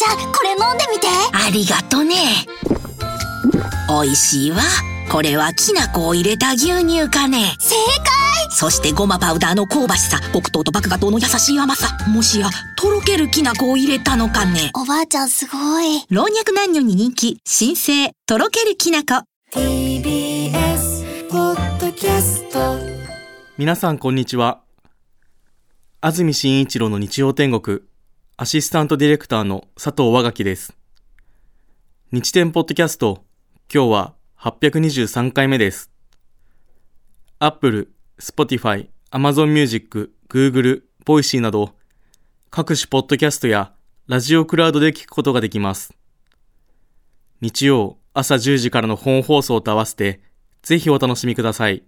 ちゃんこれ飲んでみて。ありがとね。美味しいわ。これはきな粉を入れた牛乳かね。正解。そしてごまパウダーの香ばしさ。黒糖と麦芽糖の優しい甘さ。もしやとろけるきな粉を入れたのかね。おばあちゃんすごい。老若男女に人気。新生とろけるきな粉。TBS ポッドキャスト。皆さんこんにちは。安住紳一郎の日曜天国アシスタントディレクターの佐藤和垣です日天ポッドキャスト今日は823回目です。Apple、Spotify、Amazon Music、Google、Voicy など各種ポッドキャストやラジオクラウドで聞くことができます。日曜朝10時からの本放送と合わせてぜひお楽しみください。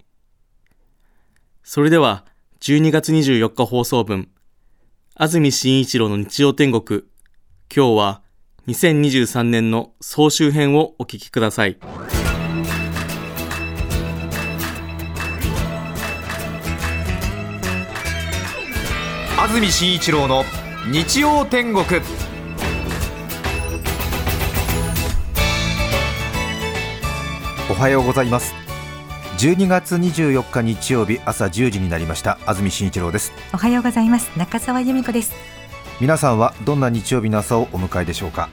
それでは12月24日放送分安住紳一郎の日曜天国。今日は2023年の総集編をお聞きください。安住紳一郎の日曜天国。おはようございます。12月24日日曜日朝10時になりました。安住紳一郎です。おはようございます。中澤由美子です。皆さんはどんな日曜日の朝をお迎えでしょうか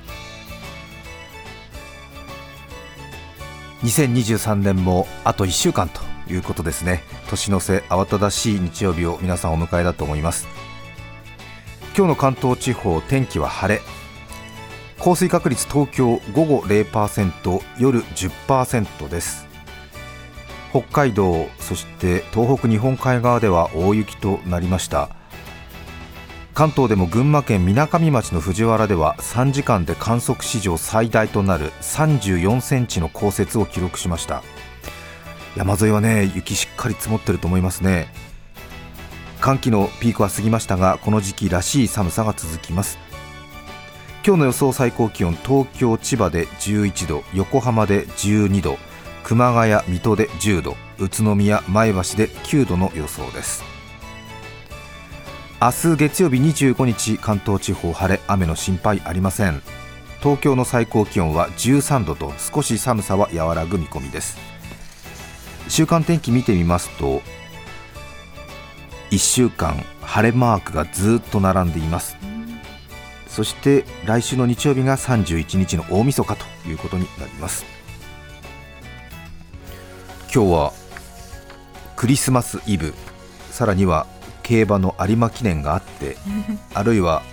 ？2023年もあと1週間ということですね。年の瀬慌ただしい日曜日を皆さんお迎えだと思います。今日の関東地方天気は晴れ。降水確率東京午後0%夜10%です北海道そして東北日本海側では大雪となりました。関東でも群馬県みなかみ町の藤原では3時間で観測史上最大となる34センチの降雪を記録しました。山沿いはね雪しっかり積もってると思いますね。寒気のピークは過ぎましたがこの時期らしい寒さが続きます。今日の予想最高気温東京千葉で11度横浜で12度。熊谷水戸で10度宇都宮前橋で9度の予想です。明日月曜日25日関東地方晴れ雨の心配ありません。東京の最高気温は13度と少し寒さは和らぐ見込みです。週間天気見てみますと1週間晴れマークがずっと並んでいます。そして来週の日曜日が31日の大晦日ということになります。今日はクリスマスイブ。さらには競馬の有馬記念があって あるいは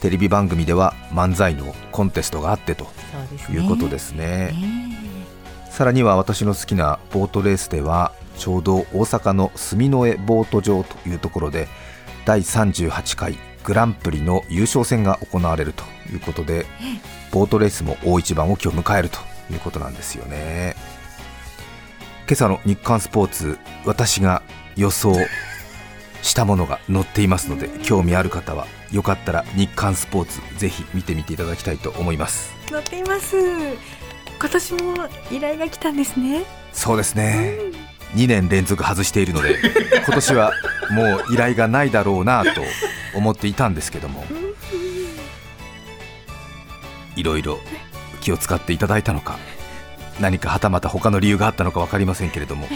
テレビ番組では漫才のコンテストがあってということですね。さらには私の好きなボートレースではちょうど大阪の住之江ボート場というところで第38回グランプリの優勝戦が行われるということでボートレースも大一番を今日迎えるということなんですよね今朝の日刊スポーツ私が予想したものが載っていますので興味ある方はよかったら日刊スポーツぜひ見てみていただきたいと思います。載っています。今年も依頼が来たんですね。そうですね、うん、2年連続外しているので 今年はもう依頼がないだろうなと思っていたんですけども。いろいろ気を使っていただいたのか何かはたまた他の理由があったのか分かりませんけれども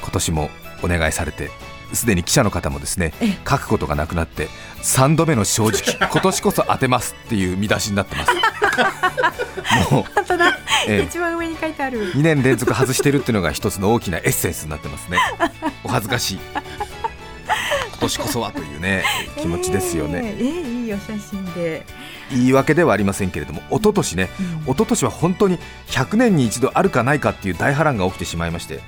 今年もお願いされてすでに記者の方もですね書くことがなくなって3度目の正直 今年こそ当てますっていう見出しになってます。もう一番上に書いてある。2年連続外してるっていうのが一つの大きなエッセンスになってますね。お恥ずかしい。今年こそはというね 気持ちですよね、えー、えー、いいお写真で。言い訳ではありませんけれども一昨年ね、うん、一昨年は本当に100年に一度あるかないかっていう大波乱が起きてしまいまして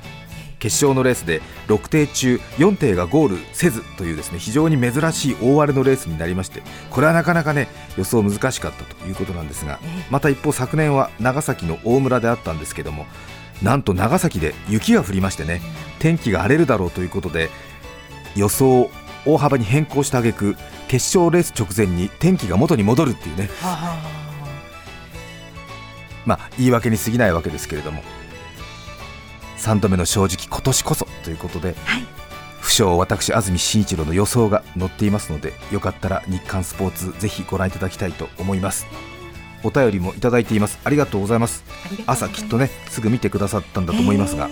決勝のレースで6艇中4艇がゴールせずというですね非常に珍しい大荒れのレースになりましてこれはなかなかね予想難しかったということなんですがまた一方昨年は長崎の大村であったんですけどもなんと長崎で雪が降りましてね天気が荒れるだろうということで予想を大幅に変更した挙句決勝レース直前に天気が元に戻るっていうね。まあ言い訳に過ぎないわけですけれども。3度目の正直今年こそということで、はい、不詳私安住紳一郎の予想が載っていますのでよかったら日刊スポーツぜひご覧いただきたいと思います。お便りもいただいています。ありがとうございます。ありがとうございます。朝きっとねすぐ見てくださったんだと思いますが、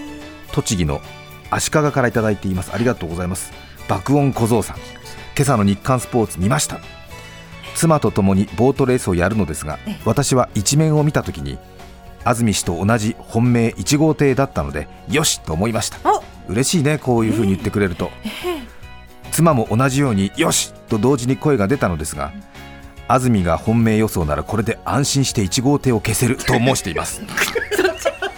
栃木の足利からいただいています。ありがとうございます爆音小僧さん。今朝の日刊スポーツ見ました。妻と共にボートレースをやるのですがええ。私は一面を見た時に安住氏と同じ本命1号艇だったのでよしと思いました。お。嬉しいねこういう風に言ってくれると、妻も同じようによしと同時に声が出たのですが安住が本命予想ならこれで安心して1号艇を消せると申しています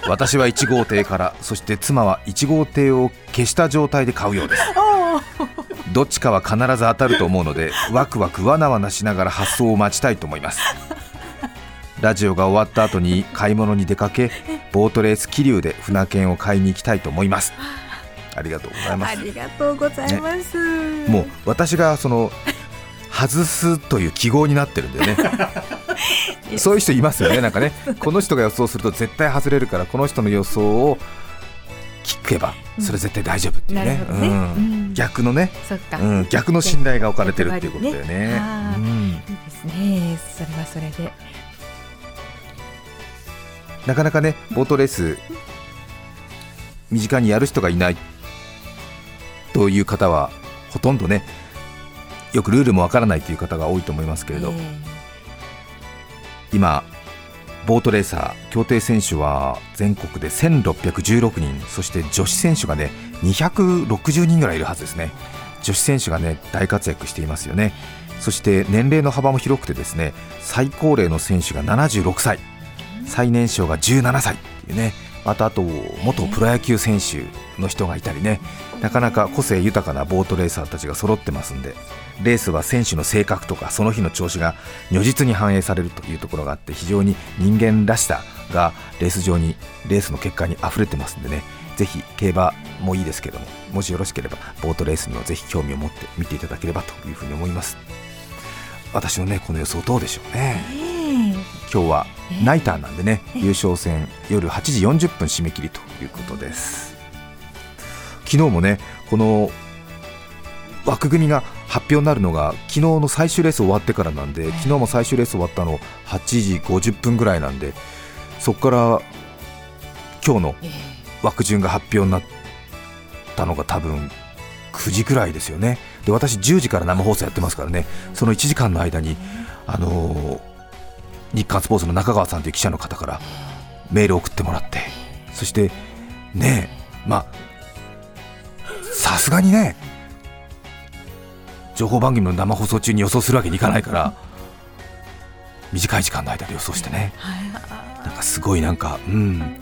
私は1号艇からそして妻は1号艇を消した状態で買うようです。どっちかは必ず当たると思うのでワクワクわなわなしながら発送を待ちたいと思います。ラジオが終わった後に買い物に出かけボートレース桐生で船券を買いに行きたいと思います。ありがとうございます。ありがとうございます、もう私がその外すという記号になってるんだよね。そういう人いますよねなんかね。この人が予想すると絶対外れるからこの人の予想を聞けばそれ絶対大丈夫っていうね。逆のね、うん、逆の信頼が置かれてるっていうことだよね。逆張りね。うん。いいですね。それはそれで。なかなかねボートレース身近にやる人がいないという方はほとんどねよくルールもわからないという方が多いと思いますけれど、今ボートレーサー競艇選手は全国で1616人そして女子選手がね260人ぐらいいるはずですね。女子選手がね大活躍していますよね。そして年齢の幅も広くてですね最高齢の選手が76歳。最年少が17歳っていうね。またあと元プロ野球選手の人がいたりね。なかなか個性豊かなボートレーサーたちが揃ってますんでレースは選手の性格とかその日の調子が如実に反映されるというところがあって非常に人間らしさがレース上にレースの結果に溢れてますんでねぜひ競馬もいいですけどももしよろしければボートレースにはぜひ興味を持って見ていただければというふうに思います。私のねこの予想どうでしょうね。今日はナイターなんでね優勝戦夜8時40分締め切りということです。昨日もねこの枠組みが発表になるのが昨日の最終レース終わってからなんで昨日も最終レース終わったの8時50分ぐらいなんでそこから今日の枠順が発表になったのが多分9時ぐらいですよね。で私10時から生放送やってますからね。その1時間の間にあのー日刊スポーツの中川さんという記者の方からメールを送ってもらって。そしてねえまあさすがにね情報番組の生放送中に予想するわけにいかないから短い時間の間で予想してね。なんかすごいなんかうん。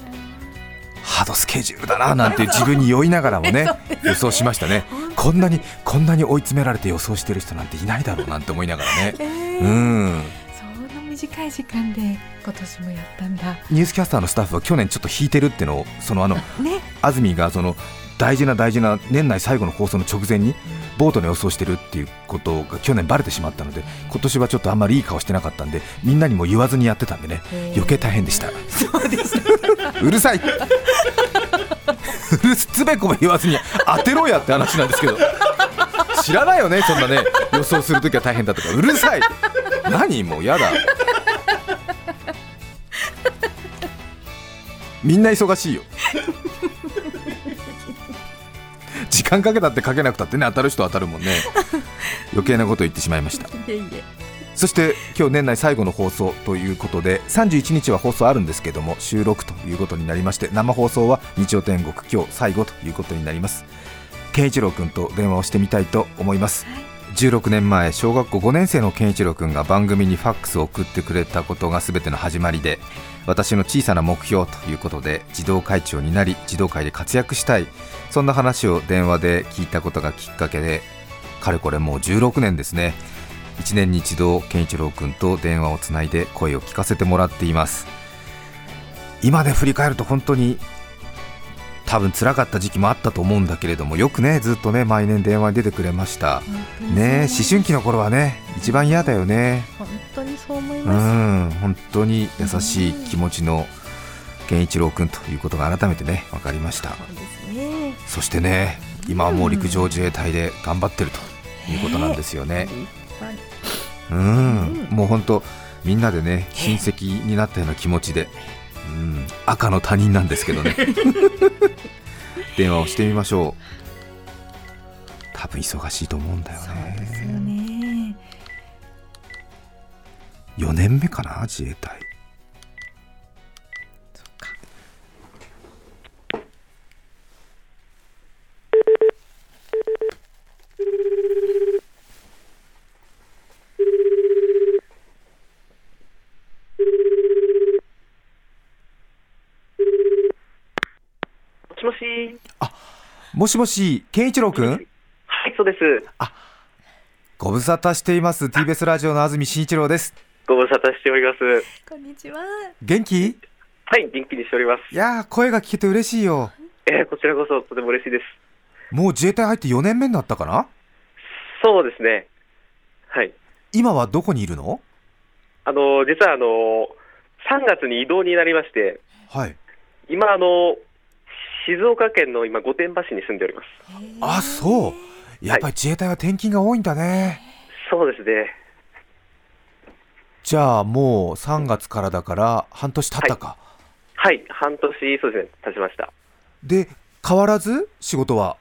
ハードスケジュールだななんて自分に酔いながらもね 予想しましたね。こんなにこんなに追い詰められて予想してる人なんていないだろうなんて思いながらね。えー。うん。そんな短い時間で今年もやったんだ。ニュースキャスターのスタッフは去年ちょっと引いてるってのをそのあのね。安住がその大事な大事な年内最後の放送の直前にボートの予想してるっていうことが去年バレてしまったので今年はちょっとあんまりいい顔してなかったんでみんなにも言わずにやってたんでね余計大変でした。うるさい。うるつべこべ言わずに当てろやって話なんですけど。知らないよねそんなね予想するときは大変だとか。うるさい。何もうやだ。みんな忙しいよ時間かけたってかけなくたってね当たる人は当たるもんね。余計なこと言ってしまいました。そして今日年内最後の放送ということで31日は放送あるんですけども収録ということになりまして生放送は日曜天国今日最後ということになります。健一郎君と電話をしてみたいと思います。16年前小学校5年生の健一郎君が番組にファックスを送ってくれたことが全ての始まりで私の小さな目標ということで児童会長になり児童会で活躍したい。そんな話を電話で聞いたことがきっかけでかれこれもう16年ですね。1年に一度健一郎君と電話をつないで声を聞かせてもらっています。今で振り返ると本当に多分辛かった時期もあったと思うんだけれどもよくねずっとね毎年電話に出てくれました。ね思春期の頃はね一番嫌だよね。本当にそう思いうます、ん本当に優しい気持ちの健一郎君ということが改めてね分かりました。そしてね今はもう陸上自衛隊で頑張ってるということなんですよね。うん、もう本当みんなでね親戚になったような気持ちで、うん、赤の他人なんですけどね。電話をしてみましょう。多分忙しいと思うんだよそうねですよね。4年目かな自衛隊しもし。もしもし健一郎くん？はい、そうです。ご無沙汰しています TBS ラジオの安住紳一郎ですご無沙汰しております。こんにちは元気？はい、元気にしております。いやー声が聞けて嬉しいよえー、こちらこそとても嬉しいです。もう自衛隊入って4年目になったかな？そうですね。はい。今はどこにいるの？あの、実はあの、3月に異動になりまして、はい今あの、静岡県の今、御殿場市に住んでおります。あそう。やっぱり自衛隊は転勤が多いんだね、そうですね。じゃあもう3月からだから半年経ったか、はい、半年、そうですね、経ちました。で変わらず仕事は？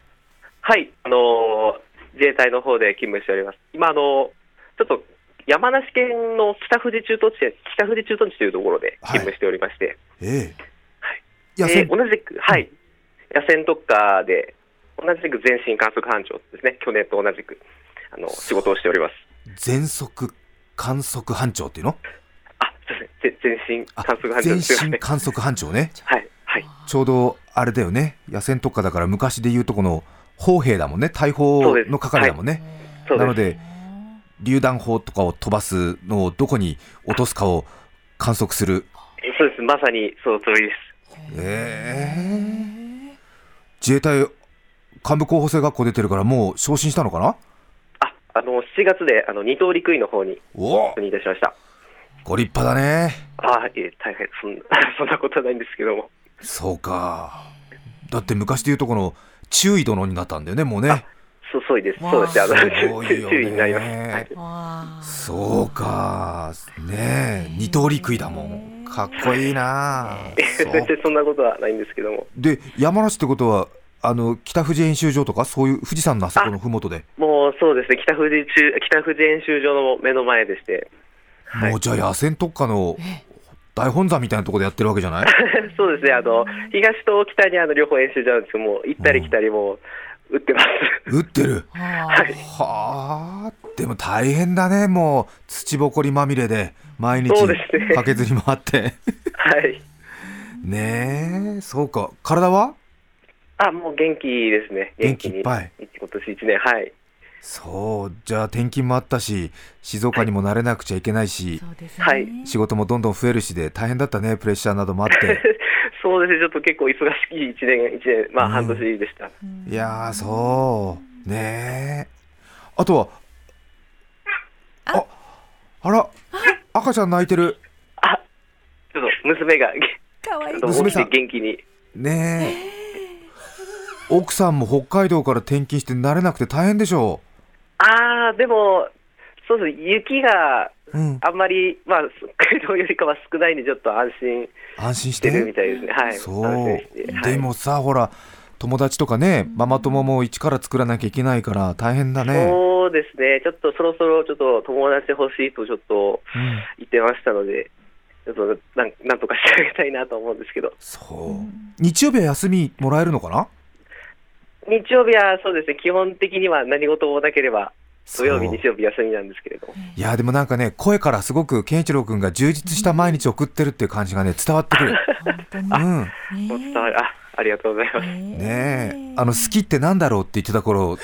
はい、あの、自衛隊の方で勤務しております。今、あの、ちょっと、山梨県の北富士駐屯地で、北富士駐屯地というところで勤務しておりまして、ええ。はい。いや、えー同じく、はい、野戦特化で、同じく全身観測班長ですね、去年と同じくあの仕事をしております。全速観測班長っていうの？あ、そうですね、ぜ全身あ観測班長ね。身観測班長ね。はい、はい、ちょうどあれだよね。野戦特化だから昔で言うとこの砲兵だもんね。大砲の係だもんね、そうです。なので榴弾砲とかを飛ばすのをどこに落とすかを観測する？そうです、まさにその通りです。ええ自衛隊幹部候補生学校出てるからもう昇進したのかな？あ、あの7月であの二等陸尉の方にお。赴任いたしました。ご立派だね。あ、いえ、大変そん そんなことはないんですけども。そうか。だって昔で言うとこの注意殿になったんだよねもうねそうそうです。そうです。あの注意になります。はい。そうか。ねえ。二刀陸尉だもん。かっこいいなそう。全然そんなことはないんですけども。で山梨ってことはあの北富士演習場とかそういう富士山のあそこのふもとで？もうそうですね、北富士中北富士演習場の目の前でして、はい。もうじゃあ野戦特化の大本山みたいなところでやってるわけじゃない？そうですね、あの東と北にあの両方演習場なんですけども、行ったり来たりもう打ってます。打ってる。はい、はあ。でも大変だね。もう土ぼこりまみれで毎日そうですね。駆けずり回って。はい。ねえ。そうか。体は？あ、もう元気ですね。元気いっぱい。今年1年、はい。そう。じゃあ転勤もあったし静岡にも慣れなくちゃいけないし、はい。仕事もどんどん増えるしで大変だったね。プレッシャーなどもあって そうですね、ちょっと結構忙しい1年、一年、まあうん。半年でした。いやーそう。ねえあとはあ。あら。赤ちゃん泣いてる。あ、ちょっと娘が、かわいい。娘さん。て元気に。ねえ奥さんも北海道から転勤して慣れなくて大変でしょあー、でも、そうですね、雪がう、うん、あんまり、まあ、北海道よりかは少ないんで、ちょっと安心安心ししててるみたいですね。はい。そう。安心してはい。でもさほら友達とかねママ友も一から作らなきゃいけないから大変だね、そうですね、ちょっとそろそろちょっと友達欲しいとちょっとうん、言ってましたので、ちょっとなんなんとかしてあげたいなと思うんですけど、そう。日曜日は休みもらえるのかな？日曜日はそうですね、基本的には何事もなければ、土曜日、日曜日休みなんですけれど。も、いやでもなんかね声からすごく健一郎君が充実した毎日を送ってるっていう感じがね伝わってくる。本当に。うん。伝わる、あありがとうございます。ねえ。あの好きってなんだろうって言ってた頃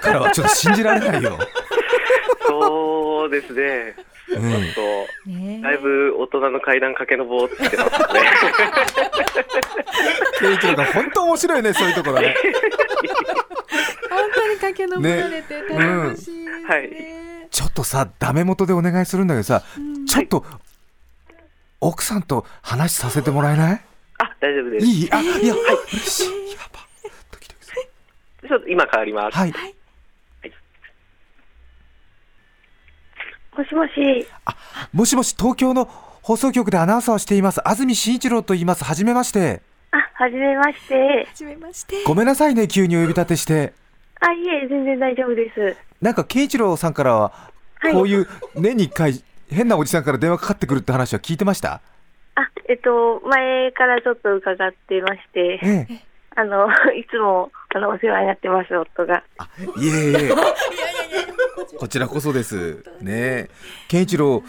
からはちょっと信じられないよ、そうですね、うちょっん、だいぶ大人の階段駆け上ってますね。本当面白いねそういうところね。本当に駆け上られて楽しいですね。うん。はい。ちょっとさダメ元でお願いするんだけどさちょっと奥さんと話させてもらえない？あ、大丈夫です。いい？あいや嬉しい。やば。ドキドキちょっと今変わります。はいもしもし。もしもし東京の放送局でアナウンサーをしています安住紳一郎と言いますはじめましてあ、はじめまして。はじめまして。ごめんなさいね急にお呼び立てしてあ、いえ、全然大丈夫です。なんか健一郎さんからははいこういう年に1回変なおじさんから電話かかってくるって話は聞いてました？あ、えっと、前からちょっと伺ってまして、ええあの、いつも、あの、お世話になってます、夫が。いえいえ。こちらこそです。ねえ。健一郎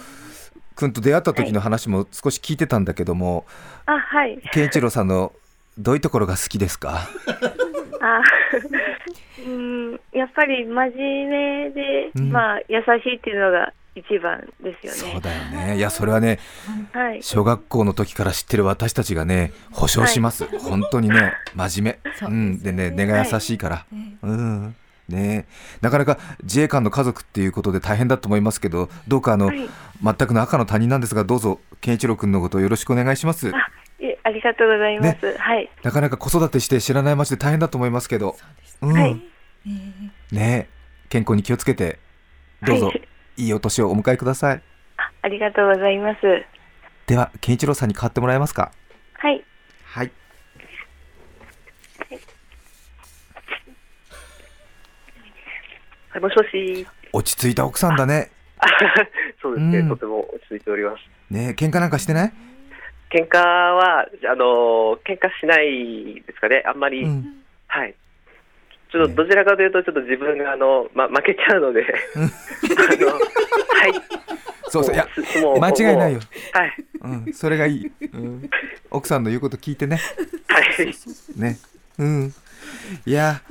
君と出会った時の話も少し聞いてたんだけども、あ、はい。健一郎さんのどういうところが好きですか？あ、うん、やっぱり真面目で、うん。まあ、優しいっていうのが一番ですよね。そうだよね。いやそれはねはい。小学校の時から知ってる私たちがね保証します、本当にね真面目。そうですうん。でね根が優しいから、うん。ね。なかなか自衛官の家族っていうことで大変だと思いますけどどうかあの、はい。全くの赤の他人なんですがどうぞ健一郎君のことをよろしくお願いします。あ、ありがとうございます。はい。なかなか子育てして知らない街で大変だと思いますけど。うん、はい。ね。健康に気をつけてどうぞ、はいいいお年をお迎えください。あありがとうございます。では健一郎さんに代わってもらえますか？はい。はい。はい、もしもし。落ち着いた奥さんだね。そうですね、うん。とても落ち着いております。ね喧嘩なんかしてない？喧嘩は、あの、喧嘩しないですかね、あんまり、うん。はい。ちょっとどちらかというと、ちょっと自分があの、ま、負けちゃうので、あの、はい。そうそう。いやもう間違いないよ、はい。うん、それがいい、うん、奥さんの言うこと聞いてね。はい。ね。うん。いや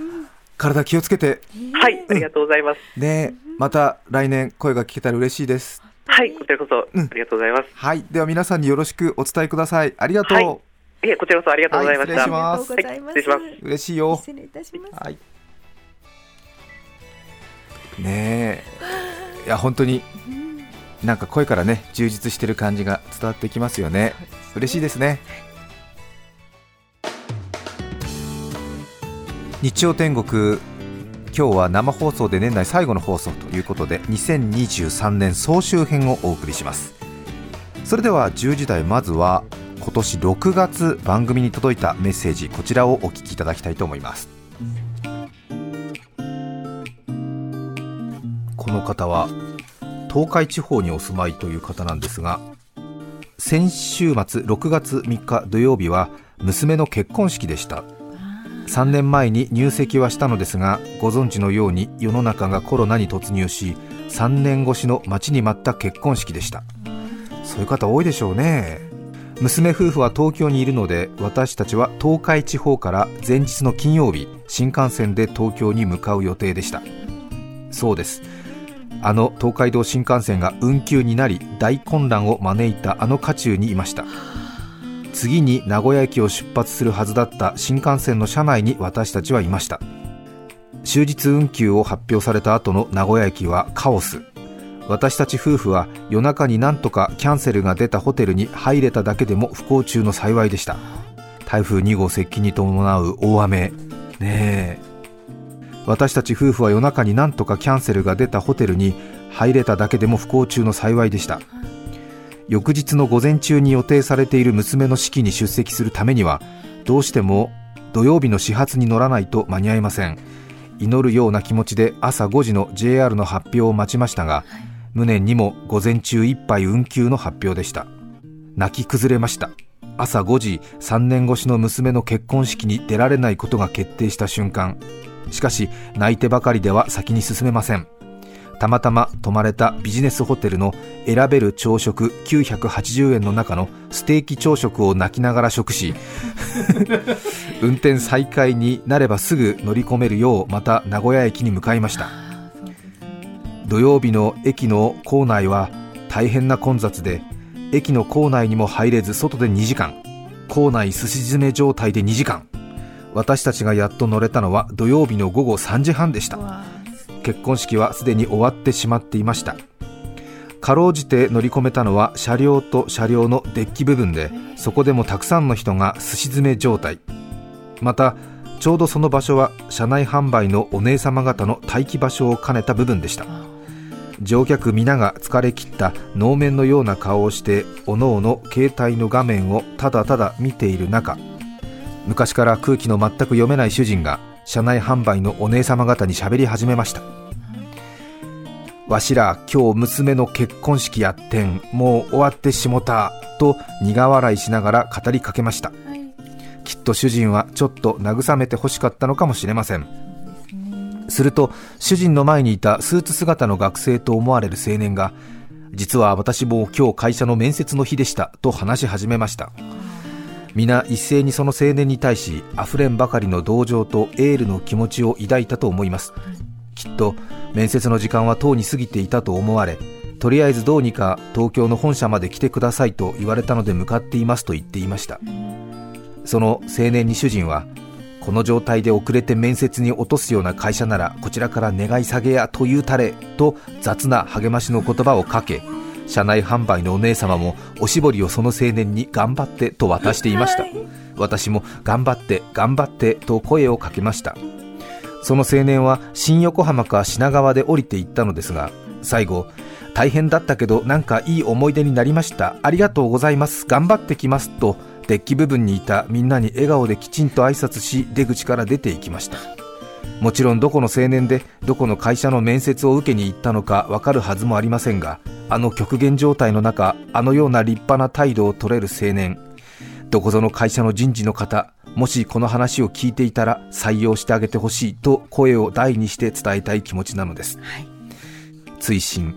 体気をつけて。はい、ありがとうございます。ね。また来年声が聞けたら嬉しいです。はい、こちらこそ、うん。ありがとうございます。はい。では皆さんによろしくお伝えください。ありがとう、はい。いえ、こちらこそありがとうございました。はい。失礼します。はい失礼します。嬉しいよ。失礼いたします。はいねえ。いや本当になんか声からね充実してる感じが伝わってきますよね。嬉しいですね。日曜天国今日は生放送で年内最後の放送ということで2023年総集編をお送りします。それでは10時台まずは今年6月番組に届いたメッセージこちらをお聞きいただきたいと思います。の方は東海地方にお住まいという方なんですが先週末6月3日土曜日は娘の結婚式でした。3年前に入籍はしたのですがご存知のように世の中がコロナに突入し3年越しの待ちに待った結婚式でした。そういう方多いでしょうね。娘夫婦は東京にいるので私たちは東海地方から前日の金曜日新幹線で東京に向かう予定でした。そうです。あの東海道新幹線が運休になり大混乱を招いたあの渦中にいました。次に名古屋駅を出発するはずだった新幹線の車内に私たちはいました。終日運休を発表された後の名古屋駅はカオス。私たち夫婦は夜中になんとかキャンセルが出たホテルに入れただけでも不幸中の幸いでした。台風2号接近に伴う大雨。ねえ。私たち夫婦は夜中になんとかキャンセルが出たホテルに入れただけでも不幸中の幸いでした。翌日の午前中に予定されている娘の式に出席するためにはどうしても土曜日の始発に乗らないと間に合いません。祈るような気持ちで朝5時の JR の発表を待ちましたが、無念にも午前中いっぱい運休の発表でした。泣き崩れました。朝5時3年越しの娘の結婚式に出られないことが決定した瞬間しかし泣いてばかりでは先に進めません。たまたま泊まれたビジネスホテルの選べる朝食980円の中のステーキ朝食を泣きながら食し 運転再開になればすぐ乗り込めるようまた名古屋駅に向かいました。土曜日の駅の構内は大変な混雑で駅の構内にも入れず外で2時間構内すし詰め状態で2時間私たちがやっと乗れたのは土曜日の午後3時半でした。結婚式はすでに終わってしまっていました。かろうじて乗り込めたのは車両と車両のデッキ部分でそこでもたくさんの人がすし詰め状態。またちょうどその場所は車内販売のお姉様方の待機場所を兼ねた部分でした。乗客皆が疲れ切った能面のような顔をしておのおの携帯の画面をただただ見ている中昔から空気の全く読めない主人が車内販売のお姉様方に喋り始めました。わしら今日娘の結婚式やってんもう終わってしもたと苦笑いしながら語りかけました。きっと主人はちょっと慰めて欲しかったのかもしれません。すると主人の前にいたスーツ姿の学生と思われる青年が実は私も今日会社の面接の日でしたと話し始めました皆一斉にその青年に対し溢れんばかりの同情とエールの気持ちを抱いたと思います。きっと面接の時間はとうに過ぎていたと思われとりあえずどうにか東京の本社まで来てくださいと言われたので向かっていますと言っていました。その青年に主人はこの状態で遅れて面接に落とすような会社ならこちらから願い下げやというたれと雑な励ましの言葉をかけ車内販売のお姉様もおしぼりをその青年に頑張ってと渡していました、私も頑張って頑張ってと声をかけました。その青年は新横浜か品川で降りていったのですが最後大変だったけどなんかいい思い出になりました。ありがとうございます。頑張ってきますとデッキ部分にいたみんなに笑顔できちんと挨拶し出口から出て行きましたもちろんどこの青年でどこの会社の面接を受けに行ったのかわかるはずもありませんがあの極限状態の中あのような立派な態度を取れる青年。どこぞの会社の人事の方もしこの話を聞いていたら採用してあげてほしいと声を大にして伝えたい気持ちなのです、追伸。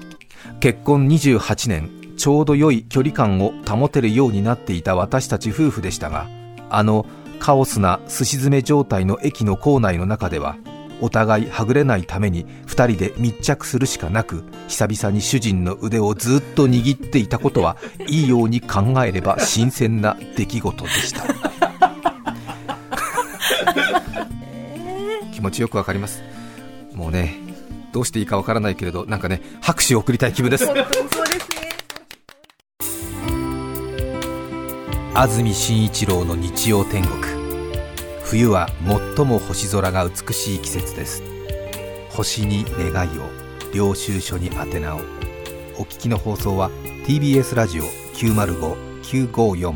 結婚28年ちょうど良い距離感を保てるようになっていた私たち夫婦でしたがあのカオスなすし詰め状態の駅の構内の中ではお互いはぐれないために2人で密着するしかなく久々に主人の腕をずっと握っていたことはいいように考えれば新鮮な出来事でした。気持ちよくわかります。もうねどうしていいかわからないけれどなんかね拍手を送りたい気分です。安住紳一郎の日曜天国冬は最も星空が美しい季節です。星に願いを領収書に宛名を。お聞きの放送は TBS ラジオ905954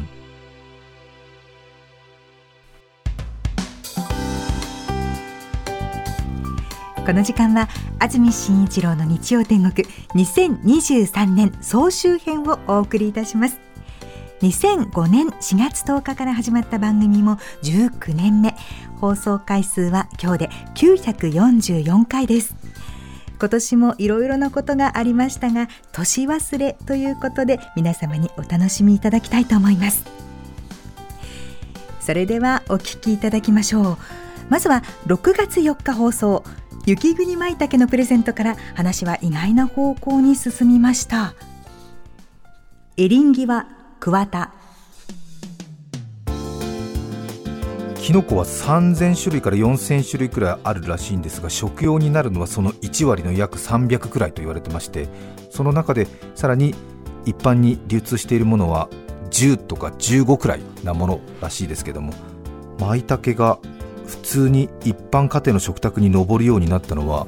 この時間は安住紳一郎の日曜天国2023年総集編をお送りいたします。2005年4月10日から始まった番組も19年目放送回数は今日で944回です。今年もいろいろなことがありましたが年忘れということで皆様にお楽しみいただきたいと思います。それではお聞きいただきましょう。まずは6月4日放送。雪国舞茸のプレゼントから話は意外な方向に進みました。エリンギは桑田。キノコは3000種類から4000種類くらいあるらしいんですが食用になるのはその1割の約300くらいと言われてましてその中でさらに一般に流通しているものは10とか15くらいなものらしいですけども舞茸が普通に一般家庭の食卓に上るようになったのは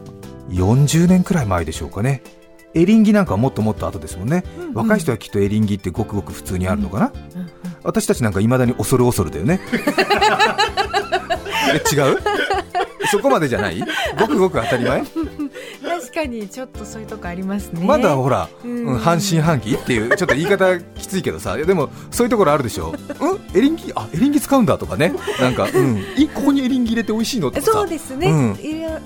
40年くらい前でしょうかね。エリンギなんかはもっともっと後ですもんね、うんうん、若い人はきっとエリンギってごくごく普通にあるのかな、うんうん、私たちなんかいまだに恐る恐るだよね。え違う？そこまでじゃない？ごくごく当たり前？確かにちょっとそういうとこありますね。まだほら、うん、半信半疑っていうちょっと言い方きついけどさ でもそういうところあるでしょ。うん？エリンギ？あエリンギ使うんだとかね。なんかうん。いここにエリンギ入れて美味しいの？とかそうですね、うん、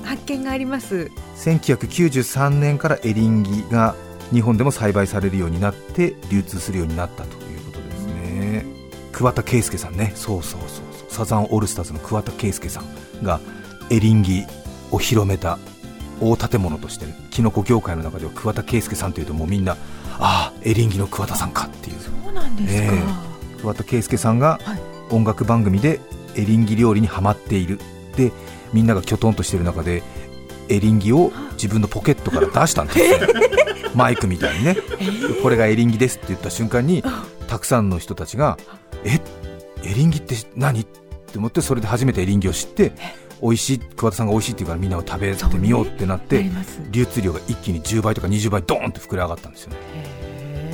発見があります。1993年からエリンギが日本でも栽培されるようになって流通するようになったということですね。桑田佳祐さんね。そうそうそう。サザンオールスターズの桑田佳祐さんがエリンギを広めた大建物としてキノコ業界の中では桑田佳祐さんというともうみんなああエリンギの桑田さんかっていう。そうなんですか、えー、桑田佳祐さんが音楽番組でエリンギ料理にはまっている。でみんながきょとんとしている中でエリンギを自分のポケットから出したんですよ。マイクみたいにね、これがエリンギですって言った瞬間にたくさんの人たちがえ？エリンギって何？って思ってそれで初めてエリンギを知って美味しい桑田さんが美味しいっていうからみんなを食べてみようってなって、なります。流通量が一気に10倍とか20倍ドーンって膨れ上がったんですよね。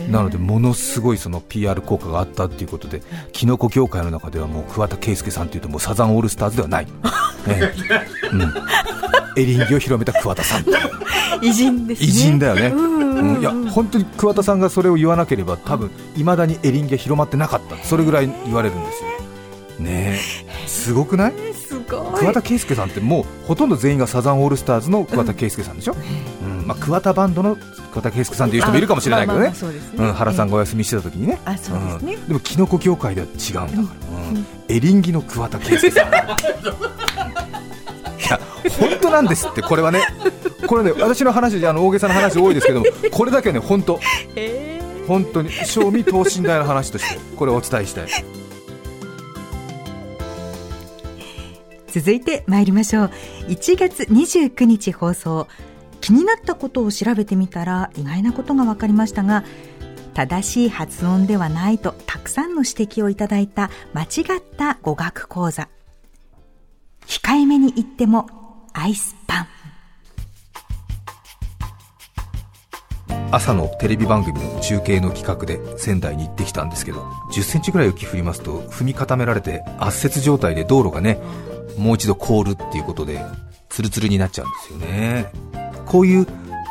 なのでものすごいその PR 効果があったっていうことでキノコ業界の中ではもう桑田佳祐さんっていうともうサザンオールスターズではない、ええ。うん、エリンギを広めた桑田さん。偉人ですね。偉人だよね、うんいや本当に桑田さんがそれを言わなければ多分いまだにエリンギが広まってなかった。それぐらい言われるんですよねえ。すごくない？すごい。桑田佳祐さんってもうほとんど全員がサザンオールスターズの桑田佳祐さんでしょ、うん。まあ、桑田バンドの桑田佳祐さんという人もいるかもしれないけどね。原さんがお休みしてた時にね。あそうですね。ん。でもキノコ業界では違うんだから、うん。エリンギの桑田佳祐さん。いや本当なんですってこれはね。これね私の話であの大げさな話多いですけども これだけはね本当。本当に賞味等身大の話としてこれをお伝えしたい続いて参りましょう。1月29日放送。気になったことを調べてみたら意外なことが分かりましたが正しい発音ではないとたくさんの指摘をいただいた間違った語学講座。控えめに言ってもアイスパン。朝のテレビ番組の中継の企画で仙台に行ってきたんですけど10センチぐらい雪降りますと踏み固められて圧雪状態で道路がねもう一度凍るっていうことでツルツルになっちゃうんですよね。こういう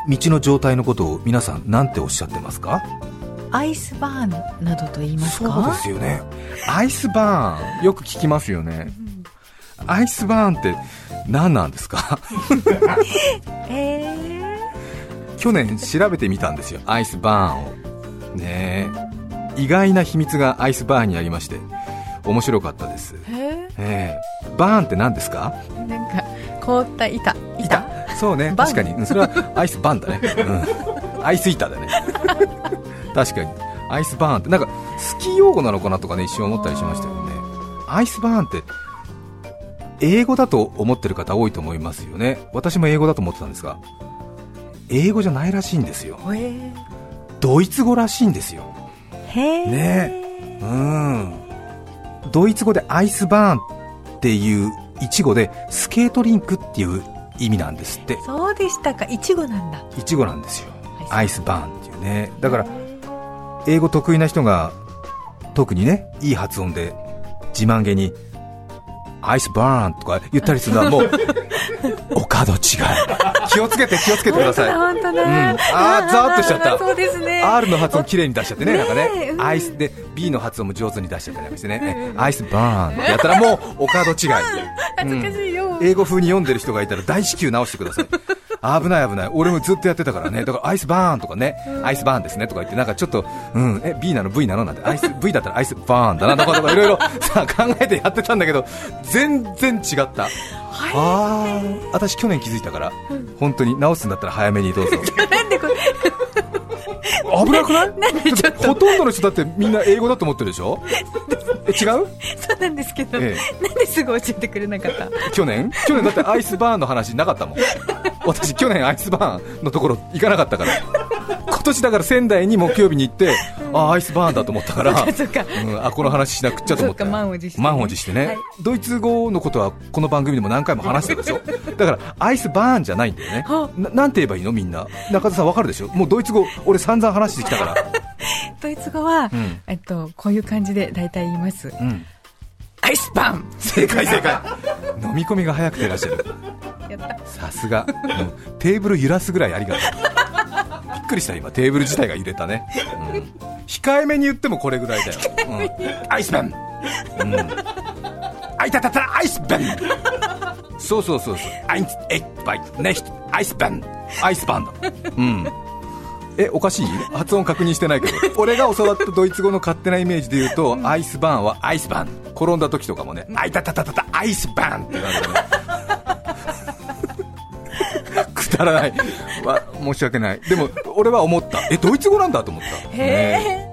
道の状態のことを皆さん何ておっしゃってますか？アイスバーンなどと言いますそうかですよね。アイスバーンよく聞きますよね。アイスバーンって何なんですか？え去年調べてみたんですよアイスバーンを。ねえ。意外な秘密がアイスバーンにありまして面白かったです、ー、ええ。えバーンって何ですか？ー、なんか凍った板。板。そうね。確かに。うんそれはアイスバーンだね、うん、アイス板だね。確かに。アイスバーンってなんかスキー用語なのかなとかね一瞬思ったりしましたよね。アイスバーンって英語だと思ってる方多いと思いますよね。私も英語だと思ってたんですが英語じゃないらしいんですよ。へドイツ語らしいんですよ。えね。うんドイツ語でアイスバーンっていう一語でスケートリンクっていう意味なんですって。そうでしたか。いちごなんだ。一語なんですよ。アイスバーンっていうね。だから英語得意な人が特にねいい発音で自慢げにアイスバーンとか言ったりするのはもうお門違い。気をつけて気をつけてください。本当だ、うん、あーざーっとしちゃった。そうですね。R の発音綺麗に出しちゃってね、なんかね、うん。アイスで B の発音も上手に出しちゃったりなんかしてね、アイスバーンってやったらもうお門違い。恥ずかしいよ、英語風に読んでる人がいたら大至急直してください。危ない危ない。俺もずっとやってたからね。だからアイスバーンとかね、アイスバーンですねとか言って、なんかちょっと、うん、え、B なの？V なの？なんて、アイス、V だったらアイスバーンだな。とかとかいろいろさ、考えてやってたんだけど、全然違った。あー、私去年気づいたから、本当に直すんだったら早めにどうぞ。危なくない？ほとんどの人だってみんな英語だと思ってるでしょ？え違う？そうなんですけど、え。なんですぐ教えてくれなかった。去年？去年だってアイスバーンの話なかったもん。私去年アイスバーンのところ行かなかったから今年だから仙台に木曜日に行ってあアイスバーンだと思ったからそっかうん、あこの話しなくっちゃと思った。そっか満を持してね。満を持してね、はい。ドイツ語のことはこの番組でも何回も話したでしょ？だからアイスバーンじゃないんだよね。は？ななんて言えばいいの？みんな。中田さんわかるでしょ？もうドイツ語俺散々話してきたから。ドイツ語は、ん。えっと、こういう感じで大体言います、ん。アイスバン。正解正解。飲み込みが早くていらっしゃる。さすが、うんテーブル揺らすぐらいありがとうくりした今。テーブル自体が揺れたね、うん。控えめに言ってもこれぐらいだよ、うん。アイスバン、うん、あいたたたアイスバンそうそうそうそう。アインエッバイネヒトアイスバンアイスバンだうん。えおかしい？発音確認してないけど。俺が教わったドイツ語の勝手なイメージで言うと、アイスバーンはアイスバン。転んだ時とかもねあいたたたたたアイスバンって言われたねらない、わ申し訳ない。でも俺は思った。えドイツ語なんだと思った。ね。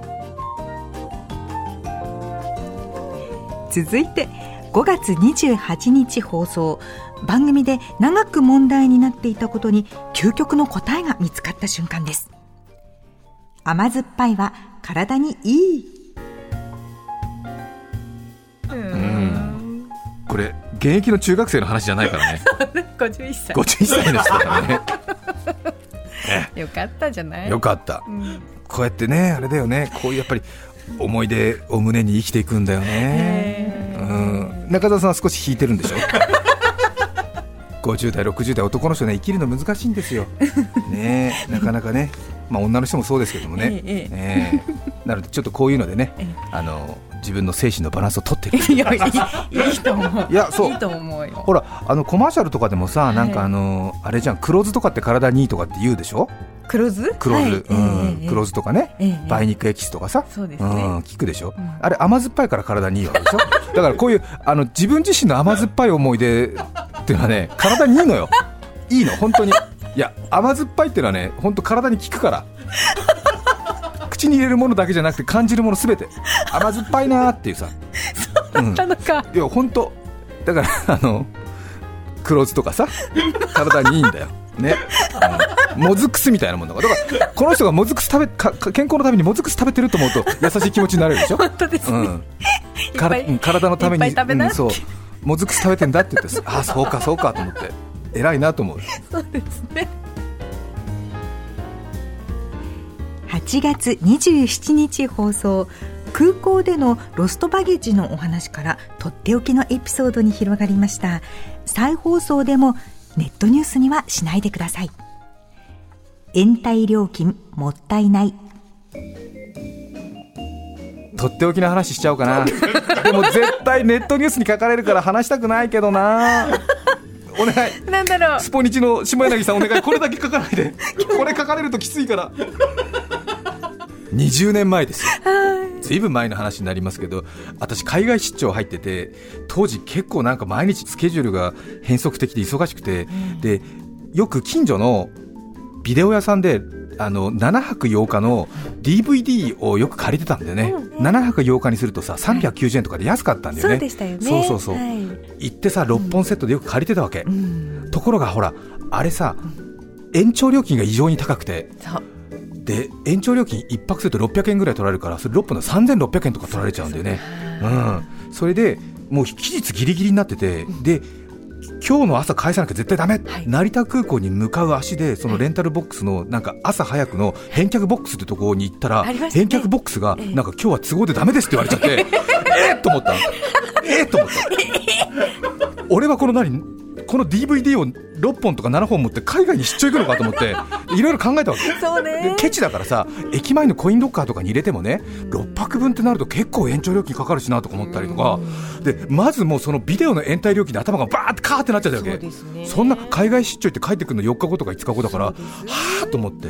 続いて5月28日放送。番組で長く問題になっていたことに究極の答えが見つかった瞬間です。甘酸っぱいは体にいいこれ現役の中学生の話じゃないからね。51歳51歳の人だからね。よかったじゃない？よかった。うん。こうやってねあれだよね。こういうやっぱり思い出を胸に生きていくんだよね、うん、中澤さんは少し引いてるんでしょ？50代60代男の人ね生きるの難しいんですよ。ねえなかなかねまあ女の人もそうですけどもね、ええええ。なのでちょっとこういうのでね、あの自分の精神のバランスを取っていく。いやいいいいと思う。いやそう。いいと思うよ。ほらあのコマーシャルとかでもさ、なんかあのあれじゃん黒酢とかって体にいいとかって言うでしょ？黒酢黒酢、はい。うん。ええ黒酢とかね、ええ梅肉エキスとかさ、そうですね。ん、聞くでしょ、あれ甘酸っぱいから体にいいわけでしょ？だからこういうあの自分自身の甘酸っぱい思い出っていうのはね体にいいのよ。いいの本当にいや甘酸っぱいっていうのはね本当体に効くから。口に入れるものだけじゃなくて感じるものすべて。甘酸っぱいなーっていうさ。うんたのか。いや本当。だからあの黒酢とかさ体にいいんだよ。ね、うんもずく酢みたいなもんだから。だからこの人がもずく酢食べかか健康のためにもずく酢食べてると思うと優しい気持ちになれるでしょ？本当ですね、うん、体のためにうんそう。もずく酢食べてんだって言ってあそうかそうかと思って偉いなと思う。そうですね。8月27日放送空港でのロストバゲージのお話からとっておきのエピソードに広がりました。再放送でもネットニュースにはしないでください。延滞料金もったいない。とっておきの話しちゃおうかな。でも絶対ネットニュースに書かれるから話したくないけどなお願い。なんだろう。スポニチの下柳さんお願い。これだけ書かないで。これ書かれるときついから。20年前です。よずいぶん前の話になりますけど私海外出張入ってて当時結構なんか毎日スケジュールが変則的で忙しくて、でよく近所のビデオ屋さんであの7泊8日の DVD をよく借りてたんだよね、7泊8日にするとさ390円とかで安かったんだよね、そうでしたよね。そうそうそう、はい。行ってさ6本セットでよく借りてたわけ、ところがほらあれさ延長料金が異常に高くて。で延長料金1泊すると600円ぐらい取られるからそれ6本で3600円とか取られちゃうんだよね。うん、それでもう期日ギリギリになってて、で今日の朝返さなきゃ絶対ダメ、成田空港に向かう足でそのレンタルボックスのなんか朝早くの返却ボックスってところに行ったら、ね。返却ボックスがなんか今日は都合でダメですって言われちゃってえっと思ったえっと思った 俺はこの何？この DVD を6本とか7本持って海外に出張行くのかと思っていろいろ考えたわけ。そうでねケチだからさ駅前のコインロッカーとかに入れてもね6泊分ってなると結構延長料金かかるしなとか思ったりとかでまずもうそのビデオの延滞料金で頭がバーってカーってなっちゃったわけ。そね。そんな海外出張行って帰ってくるの4日後とか5日後だからはあと思って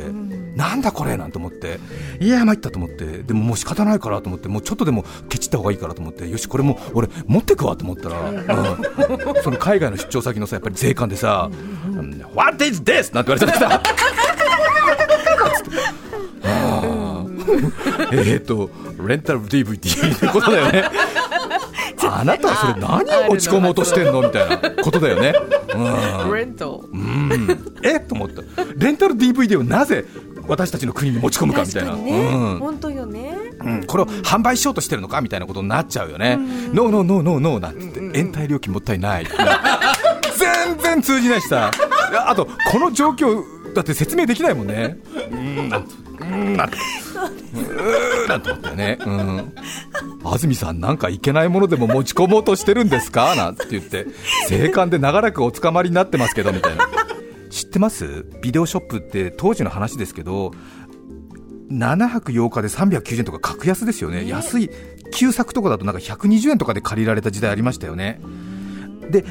なんだこれなんて思っていや参ったと思ってでももう仕方ないからと思ってもうちょっとでもケチった方がいいからと思ってよしこれも俺持ってくわと思ったら、うん、その海外の出張先のさやっぱり税関でさ「What is this?」なんて言われちゃってさえっとレンタル DVD ってことだよね。あなたはそれ何を持ち込もうとしてんのみたいなことだよね、うん。レントうん。え？と思った。レンタル DVD をなぜ私たちの国に持ち込むかみたいな、本当よね。うん。これを販売しようとしてるのかみたいなことになっちゃうよね、ノーノーノーノーノーなんつって、延滞料金もったいない全然通じないしさ。あとこの状況だって説明できないもんね。うんなんてうんなんて。うーなんて思ったよね、うん、安住さんなんかいけないものでも持ち込もうとしてるんですか？なんて言って。税関で長らくお捕まりになってますけどみたいな。知ってます？ビデオショップって当時の話ですけど7泊8日で390円とか格安ですよね、安い旧作とかだとなんか120円とかで借りられた時代ありましたよね。で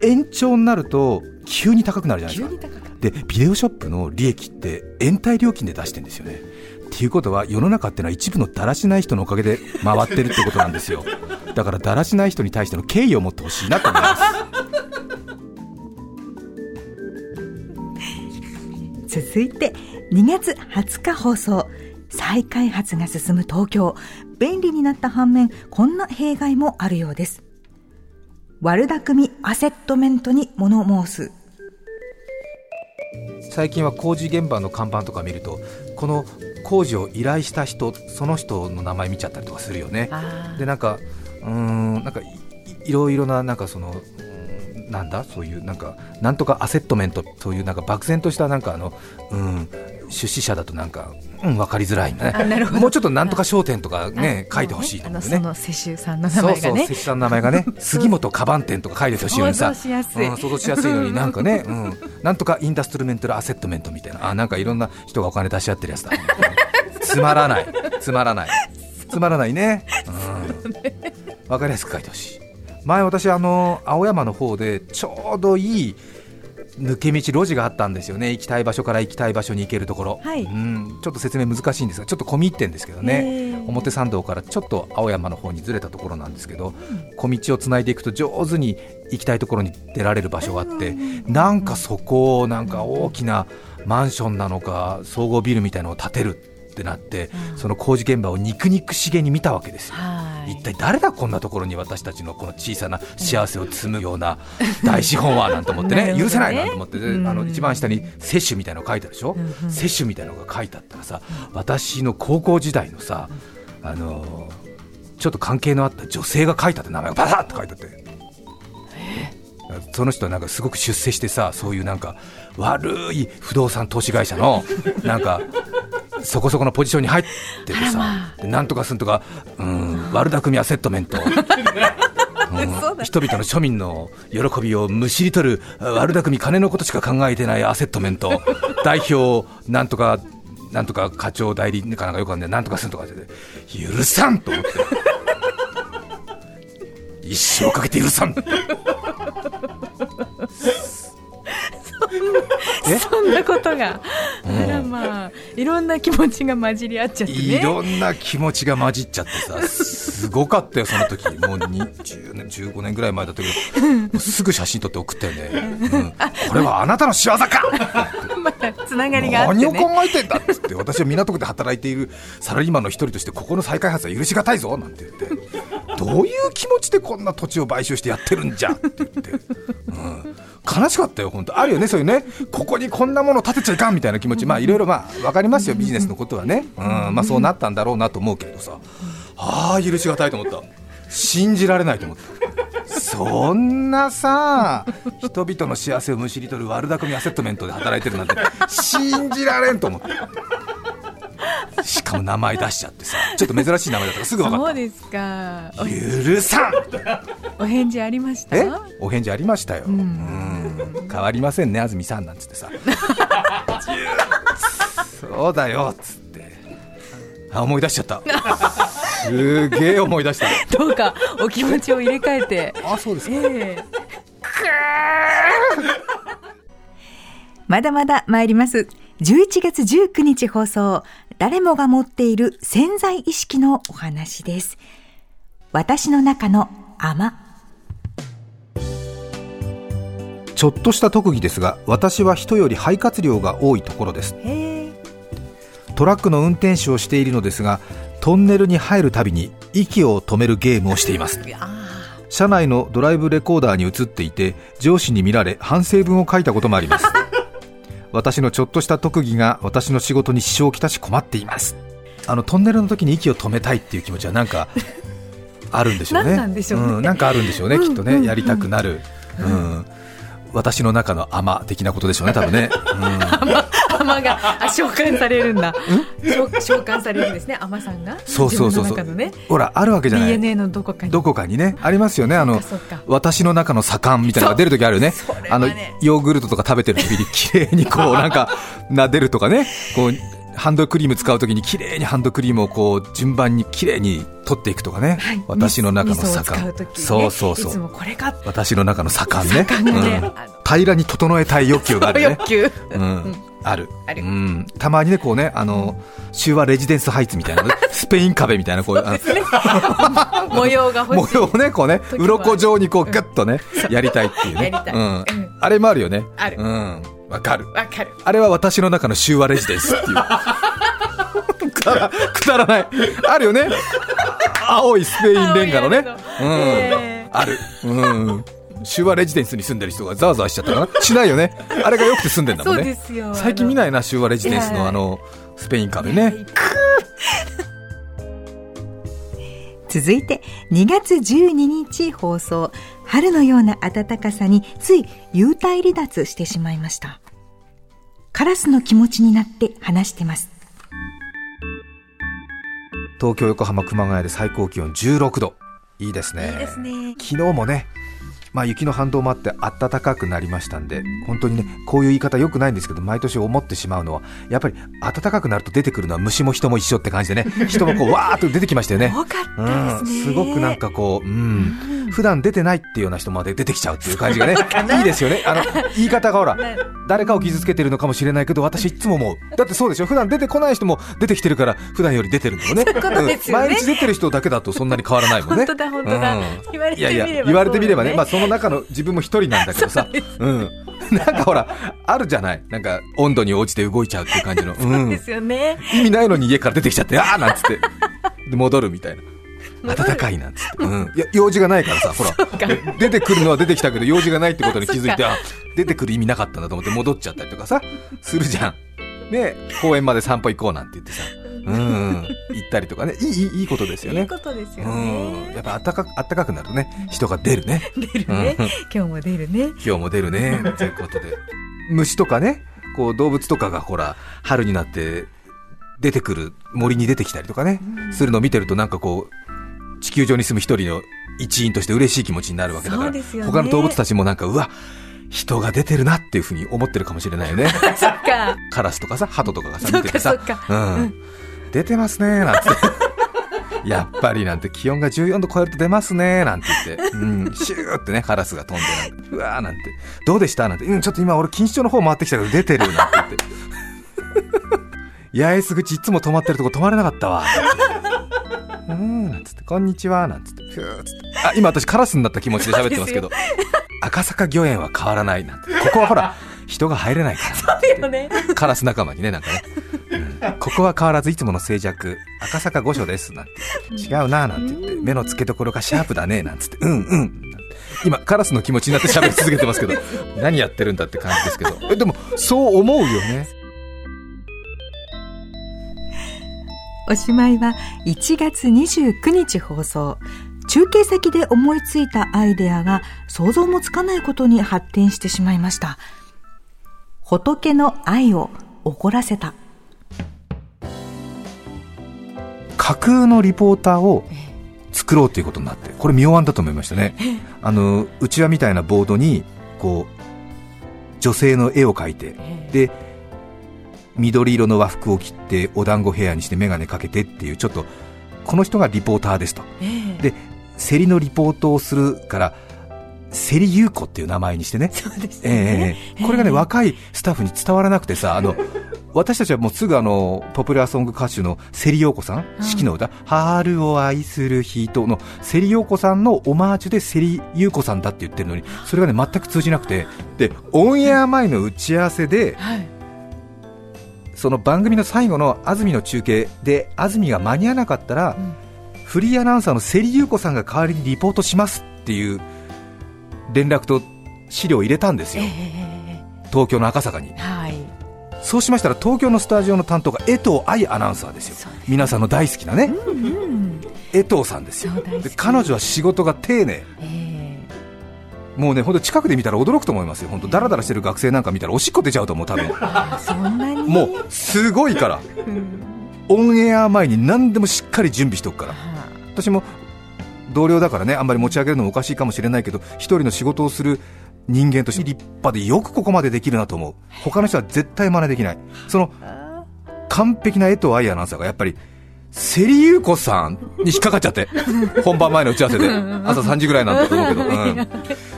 延長になると急に高くなるじゃないですか。でビデオショップの利益って延滞料金で出してるんですよね。っていうことは世の中ってのは一部のだらしない人のおかげで回ってるってことなんですよ。だからだらしない人に対しての敬意を持ってほしいなと思います。続いて2月20日放送。再開発が進む東京。便利になった反面こんな弊害もあるようです悪巧みアセットメントに物申す。最近は工事現場の看板とか見るとこの工事を依頼した人その人の名前見ちゃったりとかするよね。でなんかうーんなんかいろいろななんかそのうんなんだ？そういうなんかなんとかアセットメントそういうなんか漠然としたなんかあのうん出資者だとなんか、うん、分かりづらいね。あなるほど。もうちょっとなんとか商店とかね書いてほしいと思うね。その世襲さんの名そうそう、前がね関さんの名前がね、杉本カバン店とか書いてほしいのにさ、想像しやすい。うん想像しやすいのになんかね、うん、なんとかインダストルメンタルアセットメントみたいな、あなんかいろんな人がお金出し合ってるやつだ。つまらない、つまらない、つまらないね。うん、わかりやすく書いてほしい。前私あの青山の方でちょうどいい抜け道路地があったんですよね。行きたい場所から行きたい場所に行けるところ、はい。うん、ちょっと説明難しいんですがちょっと込み入ってんですけどへねー表参道からちょっと青山の方にずれたところなんですけど、小道をつないでいくと上手に行きたいところに出られる場所があって、なんかそこをなんか大きなマンションなのか総合ビルみたいなのを建てるってなって、その工事現場を肉肉しげに見たわけですよ。はい。一体誰だこんなところに私たちのこの小さな幸せを積むような大資本はなんて思ってね ね。許せないなと思って、でうん。あの一番下に摂取みたいなの書いてあるでしょ、摂取みたいなのが書いてあったらさ私の高校時代のさあのちょっと関係のあった女性が書いたって名前がバサッと書いてあって。その人はなんかすごく出世してさそういうなんか悪い不動産投資会社のなんかそこそこのポジションに入っててさ、でなんとかすんとか、うん、悪巧みアセットメント、うん人々の庶民の喜びをむしり取る悪巧み金のことしか考えてないアセットメント。代表なんとかなんとか課長代理かなんかよくわかんない。なんとかすんとかって。許さんと思って一生かけて許さん。え そんなことが。あらまあいろんな気持ちが混じり合っちゃってね。いろんな気持ちが混じっちゃってさ、すごかったよ、その時。もう20年、15年ぐらい前だったけど、すぐ写真撮って送ったよね、うん。これはあなたの仕業か つながりがあって何を考えてんだっつって、私は港区で働いているサラリーマンの一人として、ここの再開発は許しがたいぞなんて言って、どういう気持ちでこんな土地を買収してやってるんじゃって言って。うん。悲しかったよ、本当、あるよね、そういうね、ここにこんなもの建てちゃいかんみたいな気持ち、まあいろいろまあ分かりますよ、ビジネスのことはね、うん。まあ、そうなったんだろうなと思うけどさ、ああ、許しがたいと思った、信じられないと思った、そんなさ、人々の幸せをむしり取る悪巧みアセットメントで働いてるなんて、信じられんと思って。しかも名前出しちゃってさ、ちょっと珍しい名前だったからすぐ分かっそうですか。た。許さんおお返事ありました？え？お返事ありましたよ、うん。変わりませんね安住さんなんつってさ。そうだよっつって。あ思い出しちゃったすげえ思い出した どうかお気持ちを入れ替えてあそうですかええ まだまだ参ります。11月19日放送、誰もが持っている潜在意識のお話です。私の中の甘。ちょっとした特技ですが私は人より肺活量が多いところですトラックの運転手をしているのですがトンネルに入るたびに息を止めるゲームをしています。車内のドライブレコーダーに映っていて上司に見られ反省文を書いたこともあります。私のちょっとした特技が私の仕事に支障をきたし困っています。あのトンネルの時に息を止めたいっていう気持ちはなんか あるんでしょうね。何なんでしょうね。ん、なんかあるんでしょうね、きっとね、うんうん。やりたくなる、うん私の中の甘的なことでしょうね多分ね、うん。甘があ召喚されるんだ。召召喚されるんですね甘さんが。そうそうそう。そうね。ほらあるわけじゃない。DNA のどこかに。どこかにね。ありますよね。あの私の中の左官みたいなのが出るときあるよね。ね。あのヨーグルトとか食べてる時に綺麗にこうなんか撫でるとかね。こうハンドクリーム使うときに綺麗にハンドクリームをこう順番に綺麗に取っていくとかね、はい。私の中の味噌を左官使う時にね。そうそうそいつもうこれか私の中の左官ね。ね うん。平らに整えたい欲求があるね。欲求。うん、ある。ある。うん、たまにねこうねあの修和レジデンスハイツみたいな スペイン壁みたいなこうあの模様が欲模様をねこうね鱗状にこうグッとねやりたいっていうね。うん。あれもあるよね。ある。うんわかる。わかる。あれは私の中の修和レジデンスっていう。くだらくだらない。あるよね。青いスペインレンガのね。うん。えある。うん。修和レジデンスに住んでる人がざわざわしちゃったかなしないよね。あれがよくて住んでんだもんね。最近見ないな修和レジデンスのあのスペイン壁ね。続いて2月12日放送春のような暖かさについ幽体離脱してしまいました。カラスの気持ちになって話してます。東京横浜熊谷で最高気温16度。いいですね。いいですね。昨日もねまあ、雪の反動もあって暖かくなりましたんで本当にねこういう言い方よくないんですけど毎年思ってしまうのはやっぱり暖かくなると出てくるのは虫も人も一緒って感じでね 人もこうわーっと出てきましたよね。多かったですね、うん、すごくなんかこう、うん、普段出てないっていうような人まで出てきちゃうっていう感じがねいいですよね。あの言い方がほら 誰かを傷つけてるのかもしれないけど私いつも思う。だってそうでしょ普段出てこない人も出てきてるから普段より出てるんだよね。うん、毎日出てる人だけだとそんなに変わらないもんね。本当だ本当だ、うん。言われていやみればいや言われてみればね、まあ、その中の自分も一人なんだけどさ、うん、なんかほら、あるじゃない、なんか温度に応じて動いちゃうっていう感じの、うん、ですよね。意味ないのに家から出てきちゃって、あーなんつって、で戻るみたいな。暖かいなんつって、うん、いや用事がないからさ、ほら、で出てくるのは出てきたけど、用事がないってことに気づいて、あ出てくる意味なかったんだと思って戻っちゃったりとかさ、するじゃん。ね、公園まで散歩行こうなんて言ってさ、うん、行ったりとかね、いい、いいことですよね。いいことですようねん、やっぱ暖か暖かくなるとね、人が出るね。出るね、うん。今日も出るね。今日も出るね。ということで。虫とかねこう動物とかがほら春になって出てくる森に出てきたりとかね、するのを見てるとなんかこう地球上に住む一人の一員として嬉しい気持ちになるわけだから、ね。他の動物たちもなんかうわ人が出てるなっていうふうに思ってるかもしれないよね。そっか。カラスとかさ鳩とかがさ見ててさ。かそっか。うん、出てますねなんつって。やっぱりなんて気温が14度超えると出ますねなんて言って、うん、シューってねカラスが飛んでなんてうわーなんて。どうでした？なんて、うん、ちょっと今俺錦糸町の方回ってきたけど出てるなんて言って。八重洲口いつも止まってるとこ止まれなかったわ。うーんなんつって。こんにちはなんつって。ふーっつって。あ今私カラスになった気持ちで喋ってますけど。赤坂御苑は変わらないなんて。ここはほら人が入れないから。ね。カラス仲間にね、なんかね。うんここは変わらずいつもの静寂、赤坂御所です、なんて。違うな、なんて言って、目の付けどころがシャープだね、なんつって、うんうん。今、カラスの気持ちになって喋り続けてますけど、何やってるんだって感じですけど。え、でも、そう思うよね。おしまいは1月29日放送。中継先で思いついたアイデアが想像もつかないことに発展してしまいました。仏の愛を怒らせた架空のリポーターを作ろうということになって、これ妙案だと思いましたね。あの、うちわみたいなボードに、こう、女性の絵を描いて、で、緑色の和服を着て、お団子ヘアにして眼鏡かけてっていう、ちょっと、この人がリポーターですと。で、競りのリポートをするから、競り優子っていう名前にしてね。そうですえね、えこれがね、若いスタッフに伝わらなくてさ、あの、私たちはもうすぐあの、ポピュラーソング歌手のセリヨーコさん、四季の歌、春を愛する人のセリヨーコさんのオマージュでセリユーコさんだって言ってるのに、それがね、全く通じなくて、で、オンエア前の打ち合わせで、はい。その番組の最後の安住の中継で、安住が間に合わなかったら、フリーアナウンサーのセリユーコさんが代わりにリポートしますっていう連絡と資料を入れたんですよ、東京の赤坂に。はいそうしましたら東京のスタジオの担当が江藤愛アナウンサーですよ、皆さんの大好きなね、江藤さんですよ。で彼女は仕事が丁寧。えもうね本当近くで見たら驚くと思いますよ。本当ダラダラしてる学生なんか見たらおしっこ出ちゃうと思う多分。もうすごいから。うん。オンエア前に何でもしっかり準備しておくから。は私も同僚だからねあんまり持ち上げるのもおかしいかもしれないけど一人の仕事をする人間として立派でよくここまでできるなと思う。他の人は絶対真似できない。その完璧な江藤愛アナウンサーがやっぱりセリユーコさんに引っかかっちゃって。本番前の打ち合わせで。朝3時ぐらいなんだと思うけど、うん、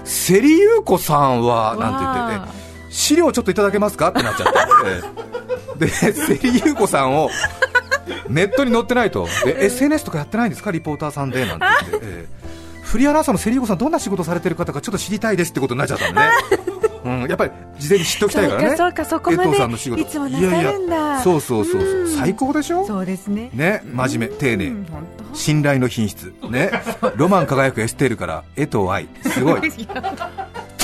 セリユーコさんはなんて言ってて資料ちょっといただけますか？ってなっちゃって、ええ。でセリユーコさんをネットに載ってないと。で SNS とかやってないんですか？リポーターさんで。なんて言って、ええフリーアナウンサーのセリユーコさんどんな仕事されてる方かちょっと知りたいですってことになっちゃったんでね、うん、やっぱり事前に知っておきたいからね。そうかそうかそこまで江藤さんの仕事。いつもなさるんだ。いやいやそうそうそうそう。うん。最高でしょ？そうですね。ね真面目丁寧。信頼の品質。ね。ロマン輝くエステールから江藤愛。すごい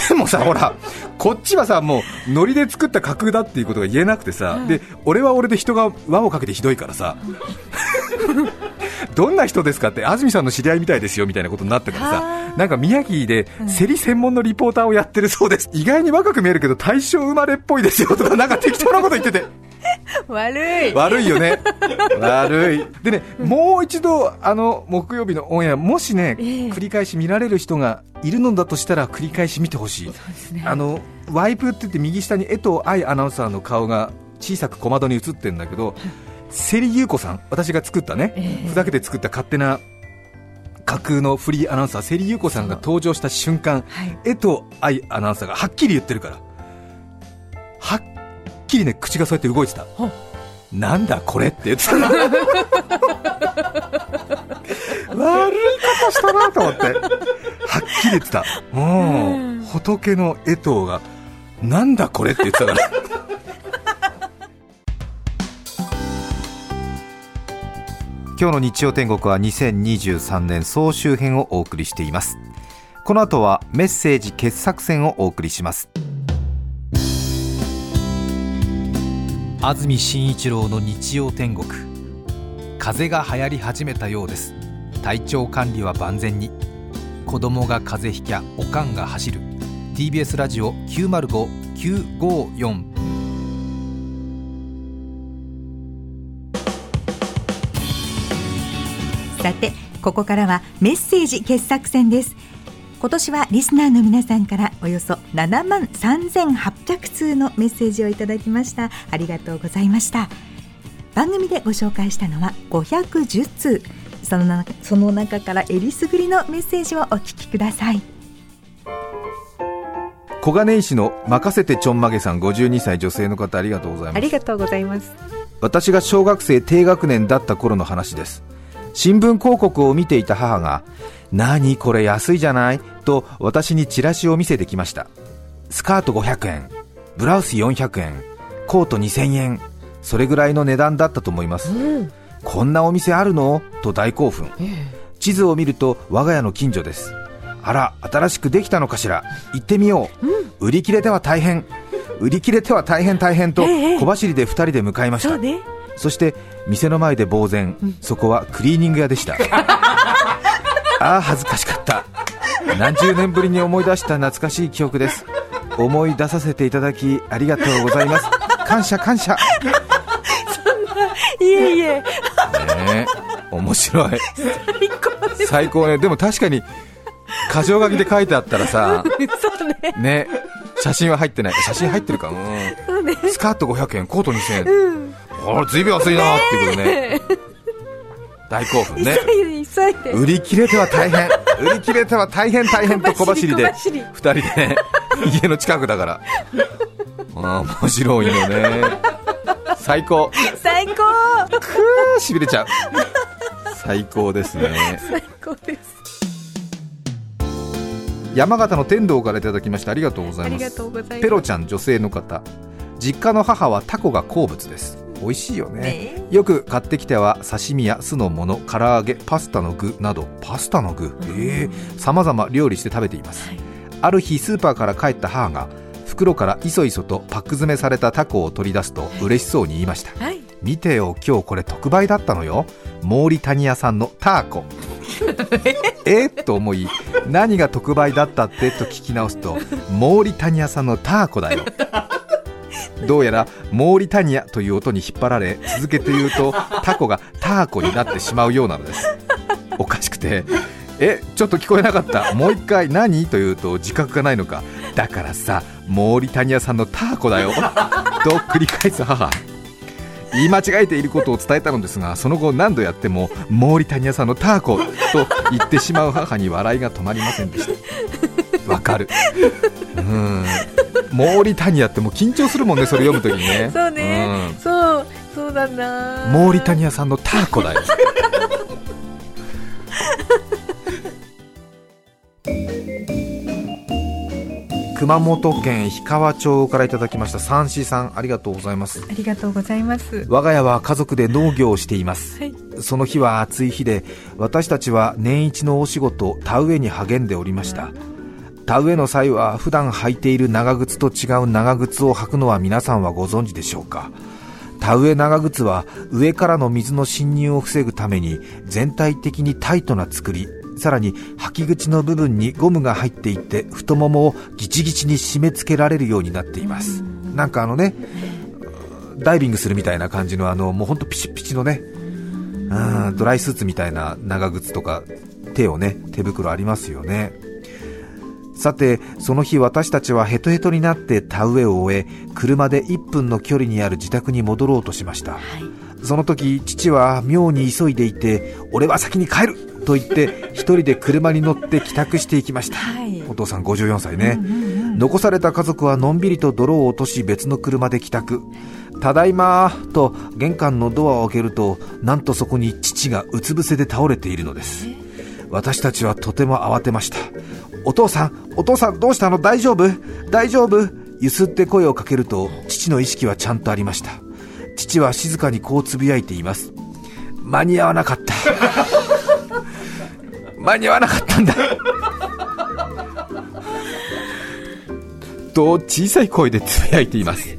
でもさほらこっちはさもうノリで作った架空だっていうことが言えなくてさ、で俺は俺で人が輪をかけてひどいからさ どんな人ですかって安住さんの知り合いみたいですよみたいなことになってからさなんか宮城で競り専門のリポーターをやってるそうです、意外に若く見えるけど大正生まれっぽいですよとかなんか適当なこと言ってて 悪い。悪いよね。悪い。でね、もう一度あの木曜日のオンエアもしね、繰り返し見られる人がいるのだとしたら繰り返し見てほしい、あのワイプって言って右下に江藤愛アナウンサーの顔が小さく小窓に映ってるんだけどセリ優子さん私が作ったね、ふざけて作った勝手な架空のフリーアナウンサーセリ優子さんが登場した瞬間、江藤愛アナウンサーがはっきり言ってるから。はっきりね口がそうやって動いてた。なんだこれって言ってた 悪いことしたなと思って。はっきり言ってた。うん。仏の江藤がなんだこれって言ってたから。今日の日曜天国は2023年総集編をお送りしています。この後はメッセージ傑作選をお送りします安住紳一郎の日曜天国。風邪が流行り始めたようです。体調管理は万全に。子供が風邪ひきゃおかんが走る。TBS ラジオ905954さてここからはメッセージ傑作選です。今年はリスナーの皆さんからおよそ7万3800通のメッセージをいただきました。ありがとうございました。番組でご紹介したのは510通。その中その中からえりすぐりのメッセージをお聞きください。小金井市の任せてちょんまげさん52歳女性の方ありがとうございます。ありがとうございます。私が小学生低学年だった頃の話です新聞広告を見ていた母が何これ安いじゃない？と私にチラシを見せてきました。スカート500円ブラウス400円コート2000円それぐらいの値段だったと思います、うんこんなお店あるの？と大興奮。地図を見ると我が家の近所ですあら新しくできたのかしら行ってみよう、売り切れては大変売り切れては大変大変とええ。小走りで2人で向かいました、そうねそして店の前で呆然、そこはクリーニング屋でした。ああ恥ずかしかった。何十年ぶりに思い出した懐かしい記憶です。思い出させていただきありがとうございます。感謝感謝。いえいえ。ねえ面白い。最高ね。でも確かに箇条書きで書いてあったらさそうね。ね写真は入ってない。写真入ってるか。うん。そうね。スカート500円コート2000円、あらずいぶん安いなっていうことね。大興奮ね。売り切れては大変。売り切れては大変大変と小走りで小走り。2人でね 家の近くだから。あー面白いよね。最高。最高。くーしびれちゃう。最高ですね。最高です。山形の天童からいただきましてありがとうございます。ペロちゃん女性の方。実家の母はタコが好物です美味しいよね。ね。よく買ってきては刺身や酢の物唐揚げパスタの具などパスタの具。ええ。様々料理して食べています、ある日スーパーから帰った母が袋からいそいそとパック詰めされたタコを取り出すと嬉しそうに言いました。はい。見てよ今日これ特売だったのよ。モーリタニア産のターコ。え？と思い何が特売だったって？と聞き直すとモーリタニア産のターコだよ どうやらモーリタニアという音に引っ張られ続けて言うと タコがターコになってしまうようなのです。おかしくて。えちょっと聞こえなかった。もう一回何？と言うと自覚がないのか。だからさモーリタニア産のターコだよ。と繰り返す母。言い間違えていることを伝えたのですがその後何度やってもモーリタニア産のターコと言ってしまう母に笑いが止まりませんでした。わかる。うんモーリタニアってもう緊張するもんねそれ読むときにね。そうね、うん。そうそうだな。モーリタニア産のターコだよ。熊本県氷川町からいただきました。三枝さんありがとうございます。ありがとうございます。我が家は家族で農業をしています、はい。その日は暑い日で私たちは年一のお仕事田植えに励んでおりました田植えの際は普段履いている長靴と違う長靴を履くのは皆さんはご存知でしょうか？田植え長靴は上からの水の侵入を防ぐために全体的にタイトな作りさらに履き口の部分にゴムが入っていて太ももをギチギチに締め付けられるようになっています。なんかあのねダイビングするみたいな感じのあのもうほんとピチピチのねうんドライスーツみたいな長靴とか手をね手袋ありますよね。さてその日私たちはヘトヘトになって田植えを終え車で1分の距離にある自宅に戻ろうとしました、その時父は妙に急いでいて俺は先に帰ると言って一人で車に乗って帰宅していきました、お父さん54歳ね、残された家族はのんびりと泥を落とし別の車で帰宅ただいまーと玄関のドアを開けるとなんとそこに父がうつ伏せで倒れているのです。私たちはとても慌てましたお父さんお父さんどうしたの？大丈夫？大丈夫？ゆすって声をかけると父の意識はちゃんとありました。父は静かにこうつぶやいています。間に合わなかった。間に合わなかったんだ。と小さい声でつぶやいています。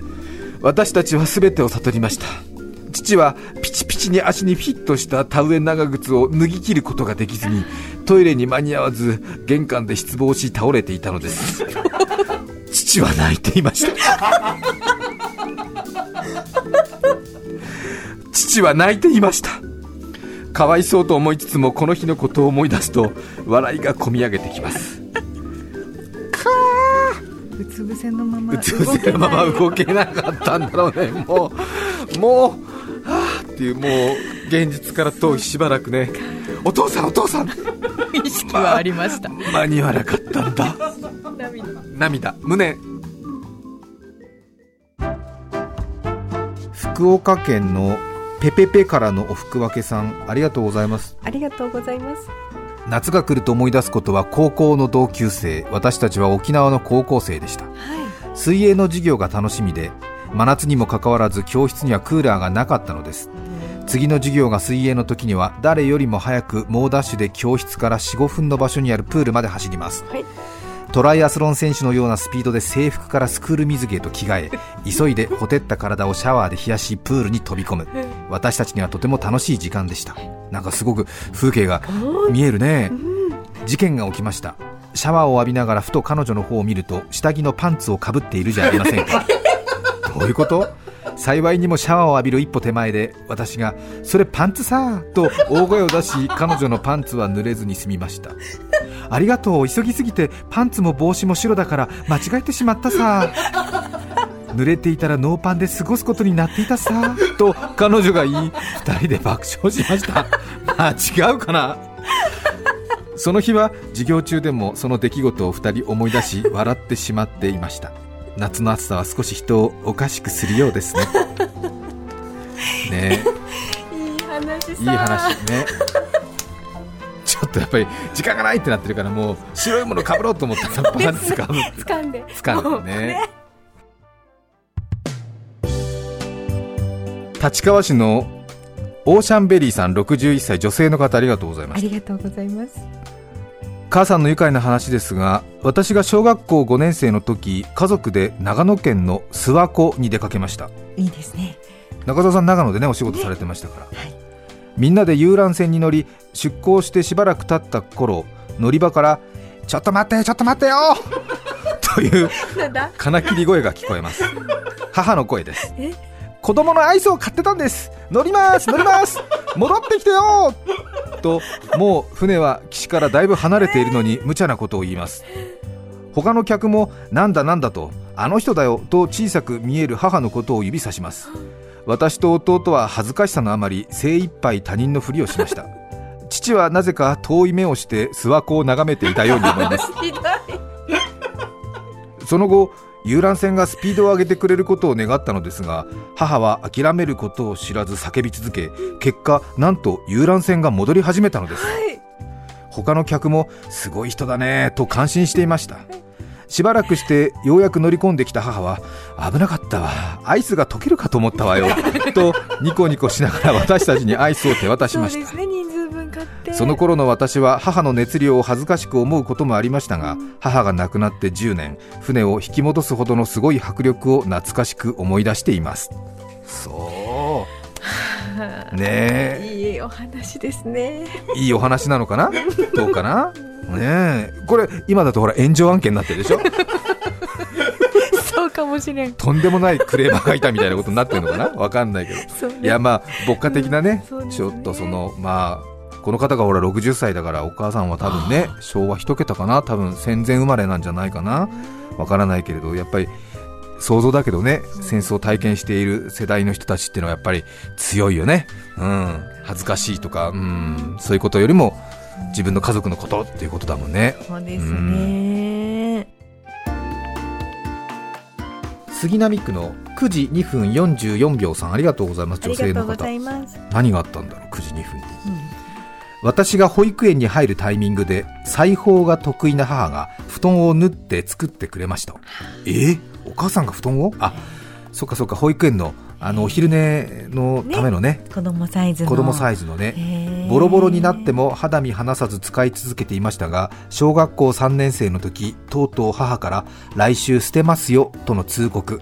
私たちは全てを悟りました。父はピチピチに足にフィットした田植え長靴を脱ぎ切ることができずにトイレに間に合わず玄関で失望し倒れていたのです。父は泣いていました。父は泣いていました。かわいそうと思いつつもこの日のことを思い出すと笑いがこみ上げてきます。うつ伏せのままうつ伏せのまま動けなかったんだろうね。もうもうはあっていうもう現実から遠いしばらくね。お父さんお父さん。意識はありました、間に合わなかったんだ。涙。無念福岡県のペペペからのお福分けさんありがとうございます。ありがとうございます。夏が来ると思い出すことは高校の同級生。私たちは沖縄の高校生でした。水泳の授業が楽しみで真夏にもかかわらず教室にはクーラーがなかったのです。次の授業が水泳の時には誰よりも早く猛ダッシュで教室から45分の場所にあるプールまで走ります、はい。トライアスロン選手のようなスピードで制服からスクール水着へと着替え急いでほてった体をシャワーで冷やしプールに飛び込む。私たちにはとても楽しい時間でした。なんかすごく風景が見えるね。事件が起きました。シャワーを浴びながらふと彼女の方を見ると下着のパンツをかぶっているじゃありませんか どういうこと？幸いにもシャワーを浴びる一歩手前で私が「それパンツさ」と大声を出し彼女のパンツは濡れずに済みました。ありがとう急ぎすぎてパンツも帽子も白だから間違えてしまったさ濡れていたらノーパンで過ごすことになっていたさと彼女が言い2人で爆笑しました。まあ違うかな？その日は授業中でもその出来事を2人思い出し笑ってしまっていました。夏の暑さは少し人をおかしくするようですね。ね。いい話さ。いい話ね。ちょっとやっぱり時間がないってなってるからもう白いものかぶろうと思ったらパンツかぶって。掴んで。掴んで。ね。立川市のオーシャンベリーさん61歳女性の方ありがとうございます。ありがとうございます母さんの愉快な話ですが私が小学校5年生の時家族で長野県の諏訪湖に出かけました。いいですね。中澤さん長野でねお仕事されてましたから、みんなで遊覧船に乗り出港してしばらく経った頃乗り場から「ちょっと待ってちょっと待ってよ! 」という金切り声が聞こえます。母の声です。え？子供のアイスを買ってたんです。乗ります乗ります。戻ってきてよ。ともう船は岸からだいぶ離れているのに無茶なことを言います。他の客もなんだなんだとあの人だよと小さく見える母のことを指さします。私と弟は恥ずかしさのあまり精一杯他人のふりをしました。父はなぜか遠い目をして諏訪湖を眺めていたように思います。その後遊覧船がスピードを上げてくれることを願ったのですが母は諦めることを知らず叫び続け結果なんと遊覧船が戻り始めたのです、他の客もすごい人だねと感心していました。しばらくしてようやく乗り込んできた母は危なかったわ。アイスが溶けるかと思ったわよとニコニコしながら私たちにアイスを手渡しましたその頃の私は母の熱量を恥ずかしく思うこともありましたが母が亡くなって10年船を引き戻すほどのすごい迫力を懐かしく思い出しています。そう。ねえ。いいお話ですね。いいお話なのかな？どうかな？ねえ。これ今だとほら炎上案件になってるでしょ？そうかもしれん。とんでもないクレーマーがいたみたいなことになってるのかな？わかんないけど。いやまあ牧歌的なね,、ね。ちょっとそのまあこの方がほら60歳だからお母さんは多分ね昭和一桁かな？多分戦前生まれなんじゃないかな？わからないけれどやっぱり想像だけどね戦争を体験している世代の人たちっていうのはやっぱり強いよね、うん、恥ずかしいとか、うん、そういうことよりも自分の家族のことっていうことだもんね。そうですね。杉並区の9時2分44秒さんありがとうございます。あ女性の方。何があったんだろう9時2分に私が保育園に入るタイミングで裁縫が得意な母が布団を縫って作ってくれました。え？ーお母さんが布団を？あそっかそっか保育園のあのお昼寝のためのね。子供サイズの。子供サイズのね。ボロボロになっても肌身離さず使い続けていましたが小学校3年生の時とうとう母から来週捨てますよとの通告。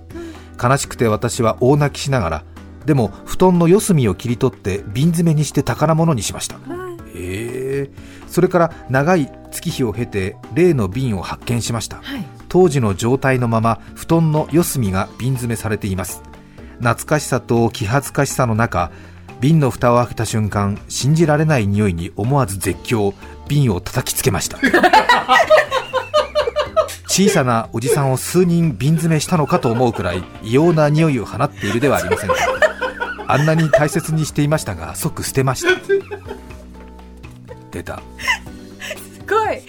悲しくて私は大泣きしながらでも布団の四隅を切り取って瓶詰めにして宝物にしました。へえそれから長い月日を経て例の瓶を発見しました、はい。当時の状態のまま布団の四隅が瓶詰めされています。懐かしさと気恥ずかしさの中瓶の蓋を開けた瞬間信じられない匂いに思わず絶叫。瓶を叩きつけました。小さなおじさんを数人瓶詰めしたのかと思うくらい異様な匂いを放っているではありませんか。あんなに大切にしていましたが即捨てました出たすごい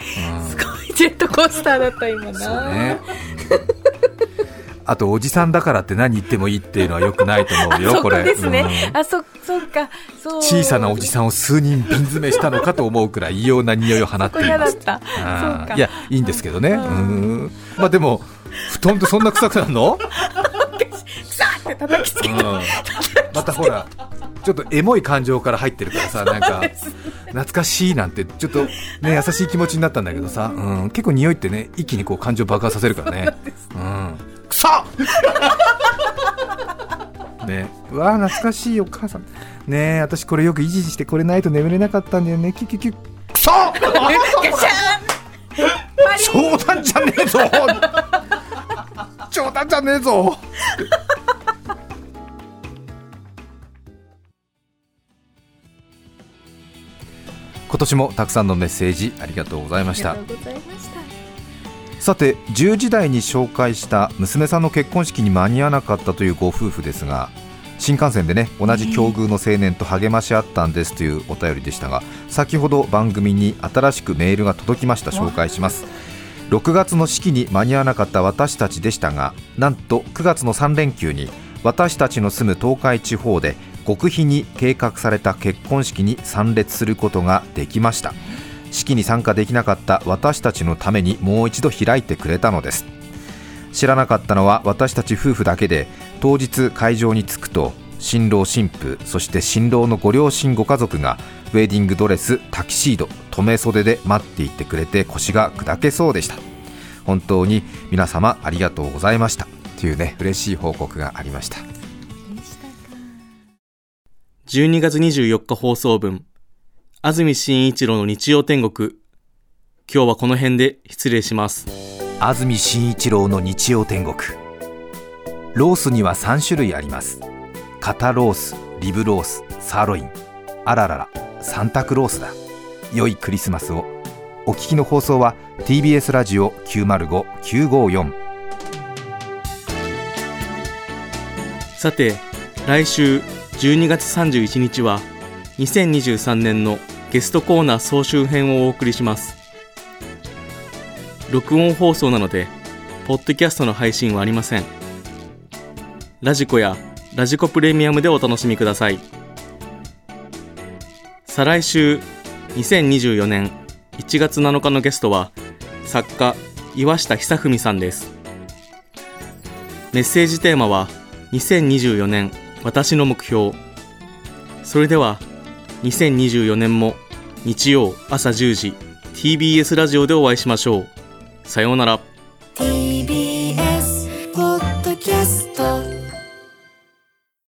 すごいジェットコースターだった今なそうね。あとおじさんだからって何言ってもいいっていうのはよくないと思うよこれ。ですね、うんあそそっかそう小さなおじさんを数人瓶詰めしたのかと思うくらい異様な匂いを放ってこいます。嫌だったあそうかーいやいいんですけどね。うん。まあでも布団ってそんな臭くなるの？またほら。ちょっとエモい感情から入ってるからさ、なんか、懐かしいなんて、ちょっとね、優しい気持ちになったんだけどさ、うん、結構匂いってね、一気にこう感情爆発させるからね。うん。くそ ねうわー懐かしいお母さん。ねえ、私これよく維持してこれないと眠れなかったんだよね。キュキュキュ。くそ 冗談じゃねえぞ冗談じゃねえぞ今年もたくさんのメッセージありがとうございました。さて10時台に紹介した娘さんの結婚式に間に合わなかったというご夫婦ですが新幹線でね同じ境遇の青年と励まし合ったんですというお便りでしたが先ほど番組に新しくメールが届きました。紹介します。6月の式に間に合わなかった私たちでしたがなんと9月の3連休に私たちの住む東海地方で極秘に計画された結婚式に参列することができました。式に参加できなかった私たちのためにもう一度開いてくれたのです。知らなかったのは私たち夫婦だけで当日会場に着くと新郎新婦そして新郎のご両親ご家族がウェディングドレスタキシード留め袖で待っていてくれて腰が砕けそうでした。本当に皆様ありがとうございました。というね嬉しい報告がありました。12月24日放送分、安住紳一郎の日曜天国。今日はこの辺で失礼します。安住紳一郎の日曜天国。ロースには3種類あります。肩ロースリブロースサーロイン。あらららサンタクロースだ。良いクリスマスを。お聞きの放送は TBS ラジオ905954さて、来週12月31日は2023年のゲストコーナー総集編をお送りします。録音放送なので、ポッドキャストの配信はありません。ラジコやラジコプレミアムでお楽しみください。再来週2024年1月7日のゲストは作家岩下久文さんです。メッセージテーマは2024年私の目標。それでは2024年も日曜朝10時 TBS ラジオでお会いしましょう。さようなら。